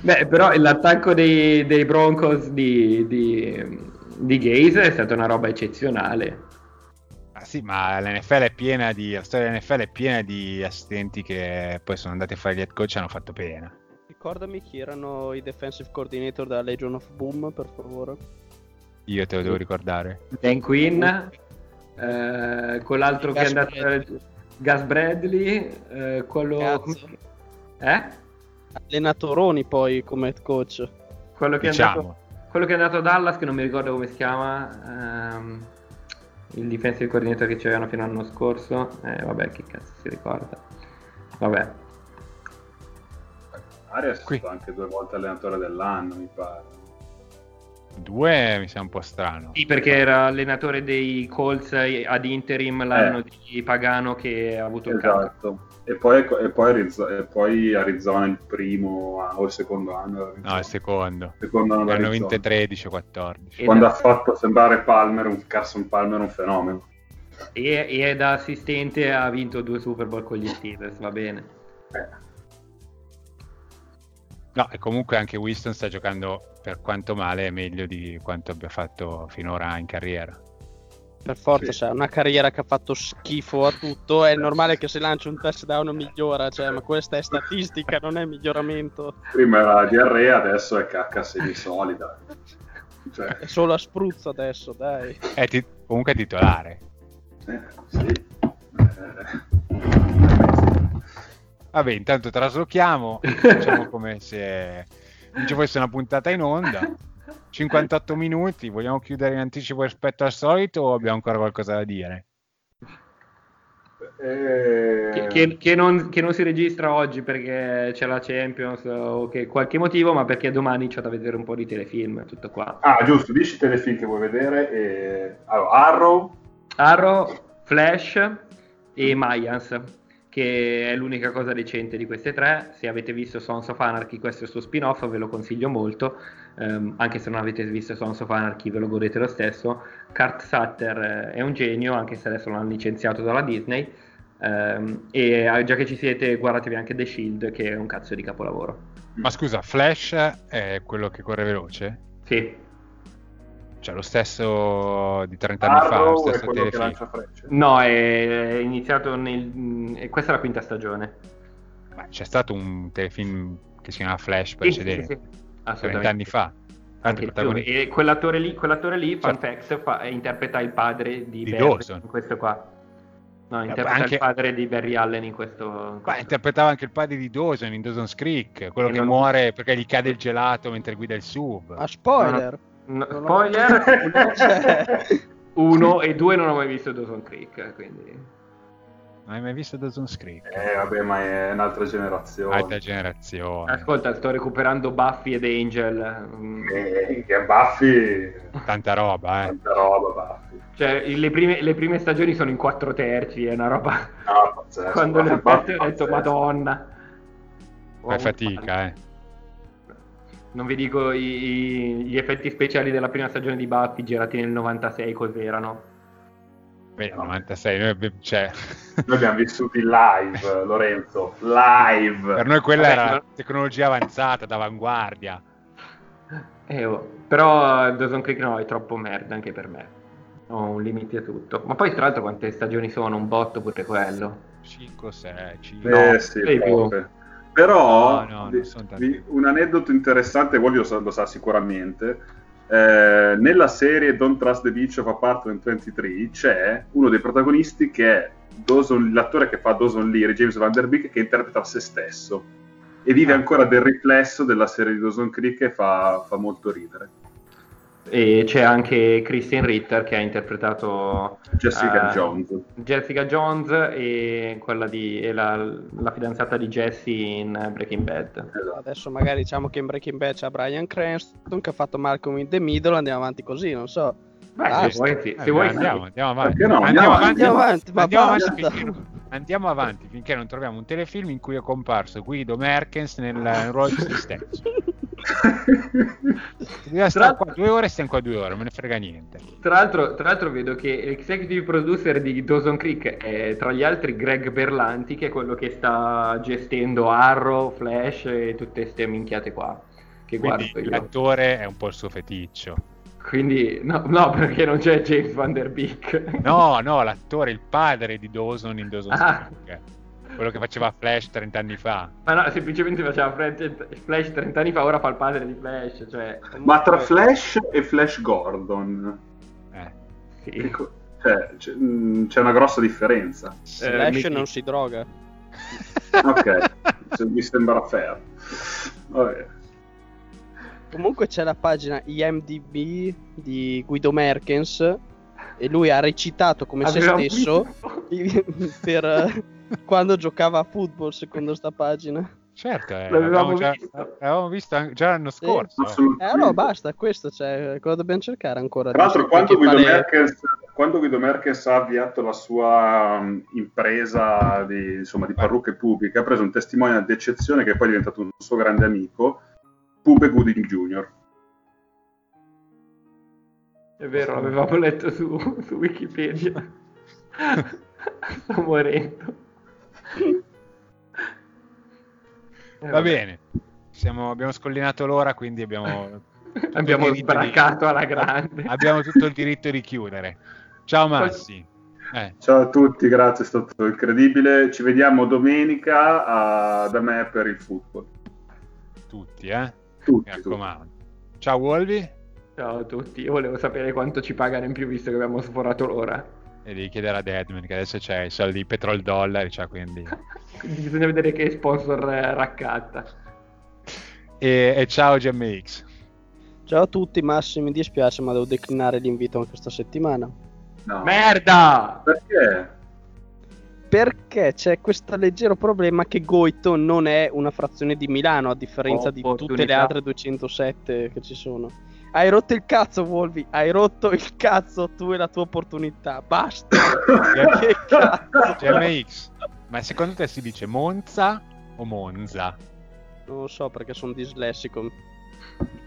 [SPEAKER 4] Beh, però l'attacco dei, dei Broncos di, di, di Gaze è stata una roba eccezionale.
[SPEAKER 2] Ah, sì, ma l'NFL è piena di. La storia dell'NFL è piena di assistenti che poi sono andati a fare gli head coach e hanno fatto pena.
[SPEAKER 5] Ricordami chi erano i defensive coordinator della Legion of Boom, per favore.
[SPEAKER 2] Io te lo devo ricordare.
[SPEAKER 4] Dan Quinn, eh, quell'altro che è andato.
[SPEAKER 5] Bradley.
[SPEAKER 4] Gus Bradley, eh, quello.
[SPEAKER 5] Cazzo.
[SPEAKER 4] Eh?
[SPEAKER 5] Allenatoroni poi come head coach.
[SPEAKER 4] Quello che, è
[SPEAKER 2] Diciamo.
[SPEAKER 4] andato, quello che è andato a Dallas, che non mi ricordo come si chiama, ehm, il defensive coordinator che c'erano fino all'anno scorso. Eh, vabbè, che cazzo si ricorda. Vabbè,
[SPEAKER 3] Arias è
[SPEAKER 2] Qui.
[SPEAKER 3] stato anche due volte allenatore dell'anno, mi pare.
[SPEAKER 2] Due mi sembra un po' strano.
[SPEAKER 4] sì, perché era allenatore dei Colts ad interim l'anno di Pagano che ha avuto il cambio.
[SPEAKER 3] Esatto. E poi, e poi e poi Arizona il primo o il secondo anno.
[SPEAKER 2] No, il secondo.
[SPEAKER 3] Secondo anno
[SPEAKER 2] Ne hanno vinte 13 o 14.
[SPEAKER 4] E
[SPEAKER 3] Quando
[SPEAKER 4] da-
[SPEAKER 3] ha fatto sembrare Palmer, un Carson Palmer un fenomeno.
[SPEAKER 4] E, e da assistente ha vinto due Super Bowl con gli Steelers, va bene.
[SPEAKER 3] Eh,
[SPEAKER 2] No, e comunque anche Winston sta giocando per quanto male meglio di quanto abbia fatto finora in carriera.
[SPEAKER 5] Per forza,
[SPEAKER 3] Sì.
[SPEAKER 5] cioè, una carriera che ha fatto schifo a tutto. È normale che se lancia un touchdown migliora, cioè, ma questa è statistica, non è miglioramento.
[SPEAKER 3] prima era diarrea, adesso è cacca semisolida. Cioè,
[SPEAKER 5] È solo a spruzzo adesso, dai.
[SPEAKER 2] È ti- comunque è titolare.
[SPEAKER 3] eh, sì. Eh,
[SPEAKER 2] Vabbè, intanto traslochiamo, facciamo come se non ci fosse una puntata in onda. 58 minuti, vogliamo chiudere in anticipo rispetto al solito o abbiamo ancora qualcosa da dire?
[SPEAKER 3] eh,
[SPEAKER 4] Che, che- che non, che non si registra oggi perché c'è la Champions o che qualche motivo, ma perché domani c'è da vedere un po' di telefilm, tutto qua.
[SPEAKER 3] Ah, giusto, dici i telefilm che vuoi vedere. E... Allora, Arrow,
[SPEAKER 4] Arrow, Flash e Mayans, che è l'unica cosa decente di queste tre. Se avete visto Sons of Anarchy, questo è il suo spin-off, ve lo consiglio molto. Ehm, anche se non avete visto Sons of Anarchy, ve lo godete lo stesso. Kurt Sutter eh, è un genio, anche se adesso l'hanno licenziato dalla Disney. Ehm, e eh, già che ci siete, guardatevi anche The Shield, che è un cazzo di capolavoro.
[SPEAKER 2] Ma scusa, Flash è quello che corre veloce?
[SPEAKER 4] Sì,
[SPEAKER 2] Cioè lo stesso di 30 anni fa, lo
[SPEAKER 3] Arrow è
[SPEAKER 2] stesso
[SPEAKER 3] quello che
[SPEAKER 2] telefilm.
[SPEAKER 3] lancia frecce.
[SPEAKER 4] no, è iniziato nel. e questa è la quinta stagione.
[SPEAKER 2] Ma c'è stato un telefilm che si chiama Flash
[SPEAKER 4] Sì,
[SPEAKER 2] precedente,
[SPEAKER 4] sì, sì,
[SPEAKER 2] 30
[SPEAKER 4] assolutamente.
[SPEAKER 2] anni fa.
[SPEAKER 4] Anche E quell'attore lì, quell'attore lì
[SPEAKER 2] Certo.
[SPEAKER 4] fa- interpreta il padre di,
[SPEAKER 2] Di
[SPEAKER 4] Barry
[SPEAKER 2] Dawson.
[SPEAKER 4] in questo qua. No,
[SPEAKER 2] Eh,
[SPEAKER 4] interpreta
[SPEAKER 2] anche-
[SPEAKER 4] il padre di Barry Allen in questo. in
[SPEAKER 2] Qua
[SPEAKER 4] questo-
[SPEAKER 2] interpretava anche il padre di Dawson in Dawson's Creek, quello
[SPEAKER 4] E
[SPEAKER 2] che
[SPEAKER 4] non-
[SPEAKER 2] muore perché gli cade il gelato mentre guida il sub.
[SPEAKER 5] A spoiler.
[SPEAKER 4] No,
[SPEAKER 5] ho-
[SPEAKER 4] spoiler, uno,
[SPEAKER 5] Cioè,
[SPEAKER 4] uno e due non ho mai visto Dawson Creek, quindi...
[SPEAKER 2] Non hai mai visto Dawson's Creek?
[SPEAKER 3] Eh, vabbè, ma è un'altra generazione.
[SPEAKER 2] Alta generazione.
[SPEAKER 4] Ascolta, sto recuperando Buffy ed Angel.
[SPEAKER 3] Eh, che Buffy,
[SPEAKER 2] Tanta roba, eh.
[SPEAKER 3] tanta roba Buffy.
[SPEAKER 4] Cioè, le prime, le prime stagioni sono in quattro terzi, è una roba...
[SPEAKER 3] No, pazzesco.
[SPEAKER 4] Quando le ho
[SPEAKER 3] Buffy
[SPEAKER 4] lette ho detto, madonna.
[SPEAKER 2] Fai fatica, eh.
[SPEAKER 4] Non vi dico i- i- gli effetti speciali della prima stagione di Buffy girati nel 96 cos'erano.
[SPEAKER 2] Beh, 96, noi abbiamo- cioè,
[SPEAKER 3] Noi abbiamo vissuti live, Lorenzo. Live.
[SPEAKER 2] per noi quella
[SPEAKER 4] Vabbè,
[SPEAKER 2] era
[SPEAKER 4] ma-
[SPEAKER 2] tecnologia avanzata, d'avanguardia.
[SPEAKER 4] Eh, oh. Però Dawson Creek no, è troppo merda anche per me. Ho un limite a tutto. Ma poi tra l'altro quante stagioni sono? Un botto pure quello.
[SPEAKER 2] 5, 6, 5.
[SPEAKER 3] Eh
[SPEAKER 4] No,
[SPEAKER 3] sì. Però
[SPEAKER 2] No, no, tanti.
[SPEAKER 3] vi- un aneddoto interessante, voi lo sa, lo sa sicuramente. Eh, nella serie Don't Trust the Beach of Apartment 23 c'è uno dei protagonisti che è Dawson- l'attore che fa Dawson Leary, James Van Der Beek, che interpreta se stesso e vive
[SPEAKER 4] Ah.
[SPEAKER 3] ancora del riflesso della serie di Dawson Creek e fa, fa molto ridere.
[SPEAKER 4] E c'è anche Christine Ritter che ha interpretato
[SPEAKER 3] Jessica
[SPEAKER 4] eh,
[SPEAKER 3] Jones.
[SPEAKER 4] Jessica Jones e quella di e la, la fidanzata di Jesse in Breaking Bad.
[SPEAKER 3] Esatto.
[SPEAKER 5] Adesso magari diciamo che in Breaking Bad c'è Brian Cranston che ha fatto Malcolm in the Middle, andiamo avanti così, non so.
[SPEAKER 4] Beh, se vuoi, sì, se vuoi
[SPEAKER 2] andiamo,
[SPEAKER 4] sì.
[SPEAKER 2] andiamo avanti.
[SPEAKER 3] No?
[SPEAKER 2] Andiamo,
[SPEAKER 3] Andiamo
[SPEAKER 2] avanti,
[SPEAKER 5] Andiamo avanti,
[SPEAKER 2] andiamo avanti finché, andiamo avanti finché non troviamo un telefilm in cui è comparso Guido Merkens nel nel ruolo di se stesso. Dobbiamo stare qua due ore e stiamo qua due ore, non me ne frega niente.
[SPEAKER 4] Tra l'altro, tra l'altro vedo che l'executive producer di Dawson Creek è tra gli altri Greg Berlanti, che è quello che sta gestendo Arrow, Flash e tutte queste minchiate qua. Che
[SPEAKER 2] Quindi
[SPEAKER 4] guardo io.
[SPEAKER 2] l'attore è un po' il suo feticcio.
[SPEAKER 4] Quindi, no, no, perché non c'è James Van Der Beek.
[SPEAKER 2] No, no, l'attore, il padre di Dawson in Dawson
[SPEAKER 4] Ah.
[SPEAKER 2] Creek. Quello che faceva Flash 30 anni fa.
[SPEAKER 4] Ma no, semplicemente faceva Flash, Flash 30 anni fa, ora fa il padre di Flash. Cioè,
[SPEAKER 3] Ma tra Flash e Flash Gordon,
[SPEAKER 2] Eh.
[SPEAKER 4] sì.
[SPEAKER 3] cioè, c'è, mh, c'è una grossa differenza.
[SPEAKER 5] Slash
[SPEAKER 4] Mickey.
[SPEAKER 5] non si droga.
[SPEAKER 3] Ok, se- mi sembra fair. Vabbè.
[SPEAKER 5] Comunque c'è la pagina IMDb di Guido Merkens e lui ha recitato come se
[SPEAKER 4] Aveva
[SPEAKER 5] stesso
[SPEAKER 4] visto.
[SPEAKER 5] per eh, quando giocava a football secondo sta pagina.
[SPEAKER 2] Certo, eh,
[SPEAKER 4] L'avevamo
[SPEAKER 2] l'avevamo già,
[SPEAKER 4] visto.
[SPEAKER 2] l'avevamo visto già l'anno
[SPEAKER 5] Sì.
[SPEAKER 2] scorso. eh.
[SPEAKER 5] Eh
[SPEAKER 3] Assolutamente.
[SPEAKER 5] no, basta, questo c'è, cosa dobbiamo cercare ancora?
[SPEAKER 3] Tra l'altro, quando Guido,
[SPEAKER 5] le-
[SPEAKER 3] Merkens, quando Guido Merkens ha avviato la sua um, impresa di, insomma, di parrucche pubbliche, ha preso un testimone d'eccezione che poi è diventato un suo grande amico, Pube Gooding Jr.
[SPEAKER 4] È vero, l'avevamo letto su, su Wikipedia. Sto morendo. Eh,
[SPEAKER 2] Va bene, Siamo- abbiamo scollinato l'ora, quindi abbiamo,
[SPEAKER 4] Abbiamo
[SPEAKER 2] diritto di-
[SPEAKER 4] alla grande.
[SPEAKER 2] abbiamo tutto il diritto di chiudere. Ciao Massi. Eh,
[SPEAKER 3] Ciao a tutti, grazie, è stato incredibile. Ci vediamo domenica a- da me per il football.
[SPEAKER 2] tutti, eh?
[SPEAKER 3] Tutti,
[SPEAKER 2] Mi
[SPEAKER 3] tutti.
[SPEAKER 2] raccomando. Ciao Wolvi.
[SPEAKER 4] Ciao a tutti, io volevo sapere quanto ci pagano in più visto che abbiamo sforato l'ora.
[SPEAKER 2] E devi chiedere a Deadman che adesso c'è i soldi petrol dollari, cioè quindi...
[SPEAKER 4] Quindi bisogna vedere che sponsor eh, raccatta.
[SPEAKER 2] E, e ciao GMX.
[SPEAKER 5] Ciao a tutti, Massi, mi dispiace ma devo declinare l'invito anche questa settimana.
[SPEAKER 3] No.
[SPEAKER 4] Merda!
[SPEAKER 3] Perché?
[SPEAKER 5] Perché c'è questo leggero problema che Goito non è una frazione di Milano, a differenza di tutte le altre 207 che ci sono. Hai rotto il cazzo, Volvi, hai rotto il cazzo tu e la tua opportunità. Basta. che cazzo.
[SPEAKER 2] GMX. Ma secondo te si dice Monza o Monza?
[SPEAKER 5] Non lo so perché sono dislessico.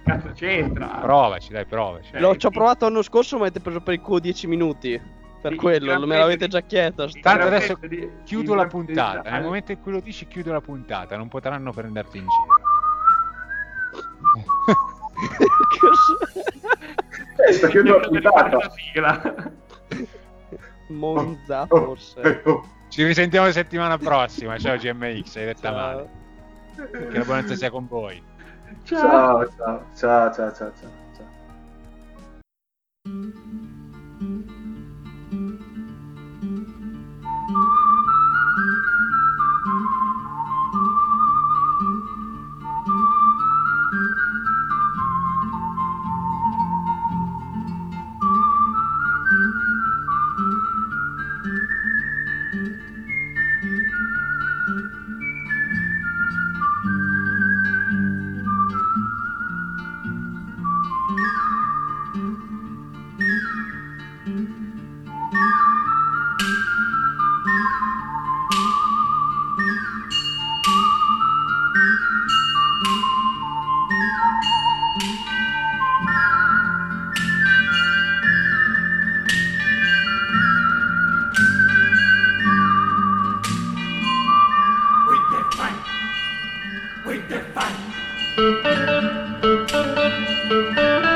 [SPEAKER 4] Cazzo c'entra?
[SPEAKER 2] Provaci, dai, provaci.
[SPEAKER 4] Eh,
[SPEAKER 5] L'ho, ci ho provato l'anno scorso, ma avete preso per il culo 10 minuti. Per
[SPEAKER 4] Sì,
[SPEAKER 5] quello,
[SPEAKER 4] il
[SPEAKER 5] me l'avete già chiesto.
[SPEAKER 4] Il
[SPEAKER 2] Tanto adesso
[SPEAKER 4] di-
[SPEAKER 2] Chiudo
[SPEAKER 4] il
[SPEAKER 2] la puntata.
[SPEAKER 4] di-
[SPEAKER 2] Nel momento in cui lo dici, chiudo la puntata. Non potranno prenderti in giro.
[SPEAKER 3] Eh, sta chiudendo la puntata.
[SPEAKER 4] la sigla.
[SPEAKER 5] Monza,
[SPEAKER 3] Oh,
[SPEAKER 5] forse.
[SPEAKER 3] eh, oh.
[SPEAKER 2] Ci risentiamo la settimana prossima. Ciao GMX, hai detta
[SPEAKER 5] Ciao.
[SPEAKER 2] male. Che la buonanza sia con voi.
[SPEAKER 3] Ciao, ciao, ciao, ciao, ciao, ciao. ciao.
[SPEAKER 1] Thank you.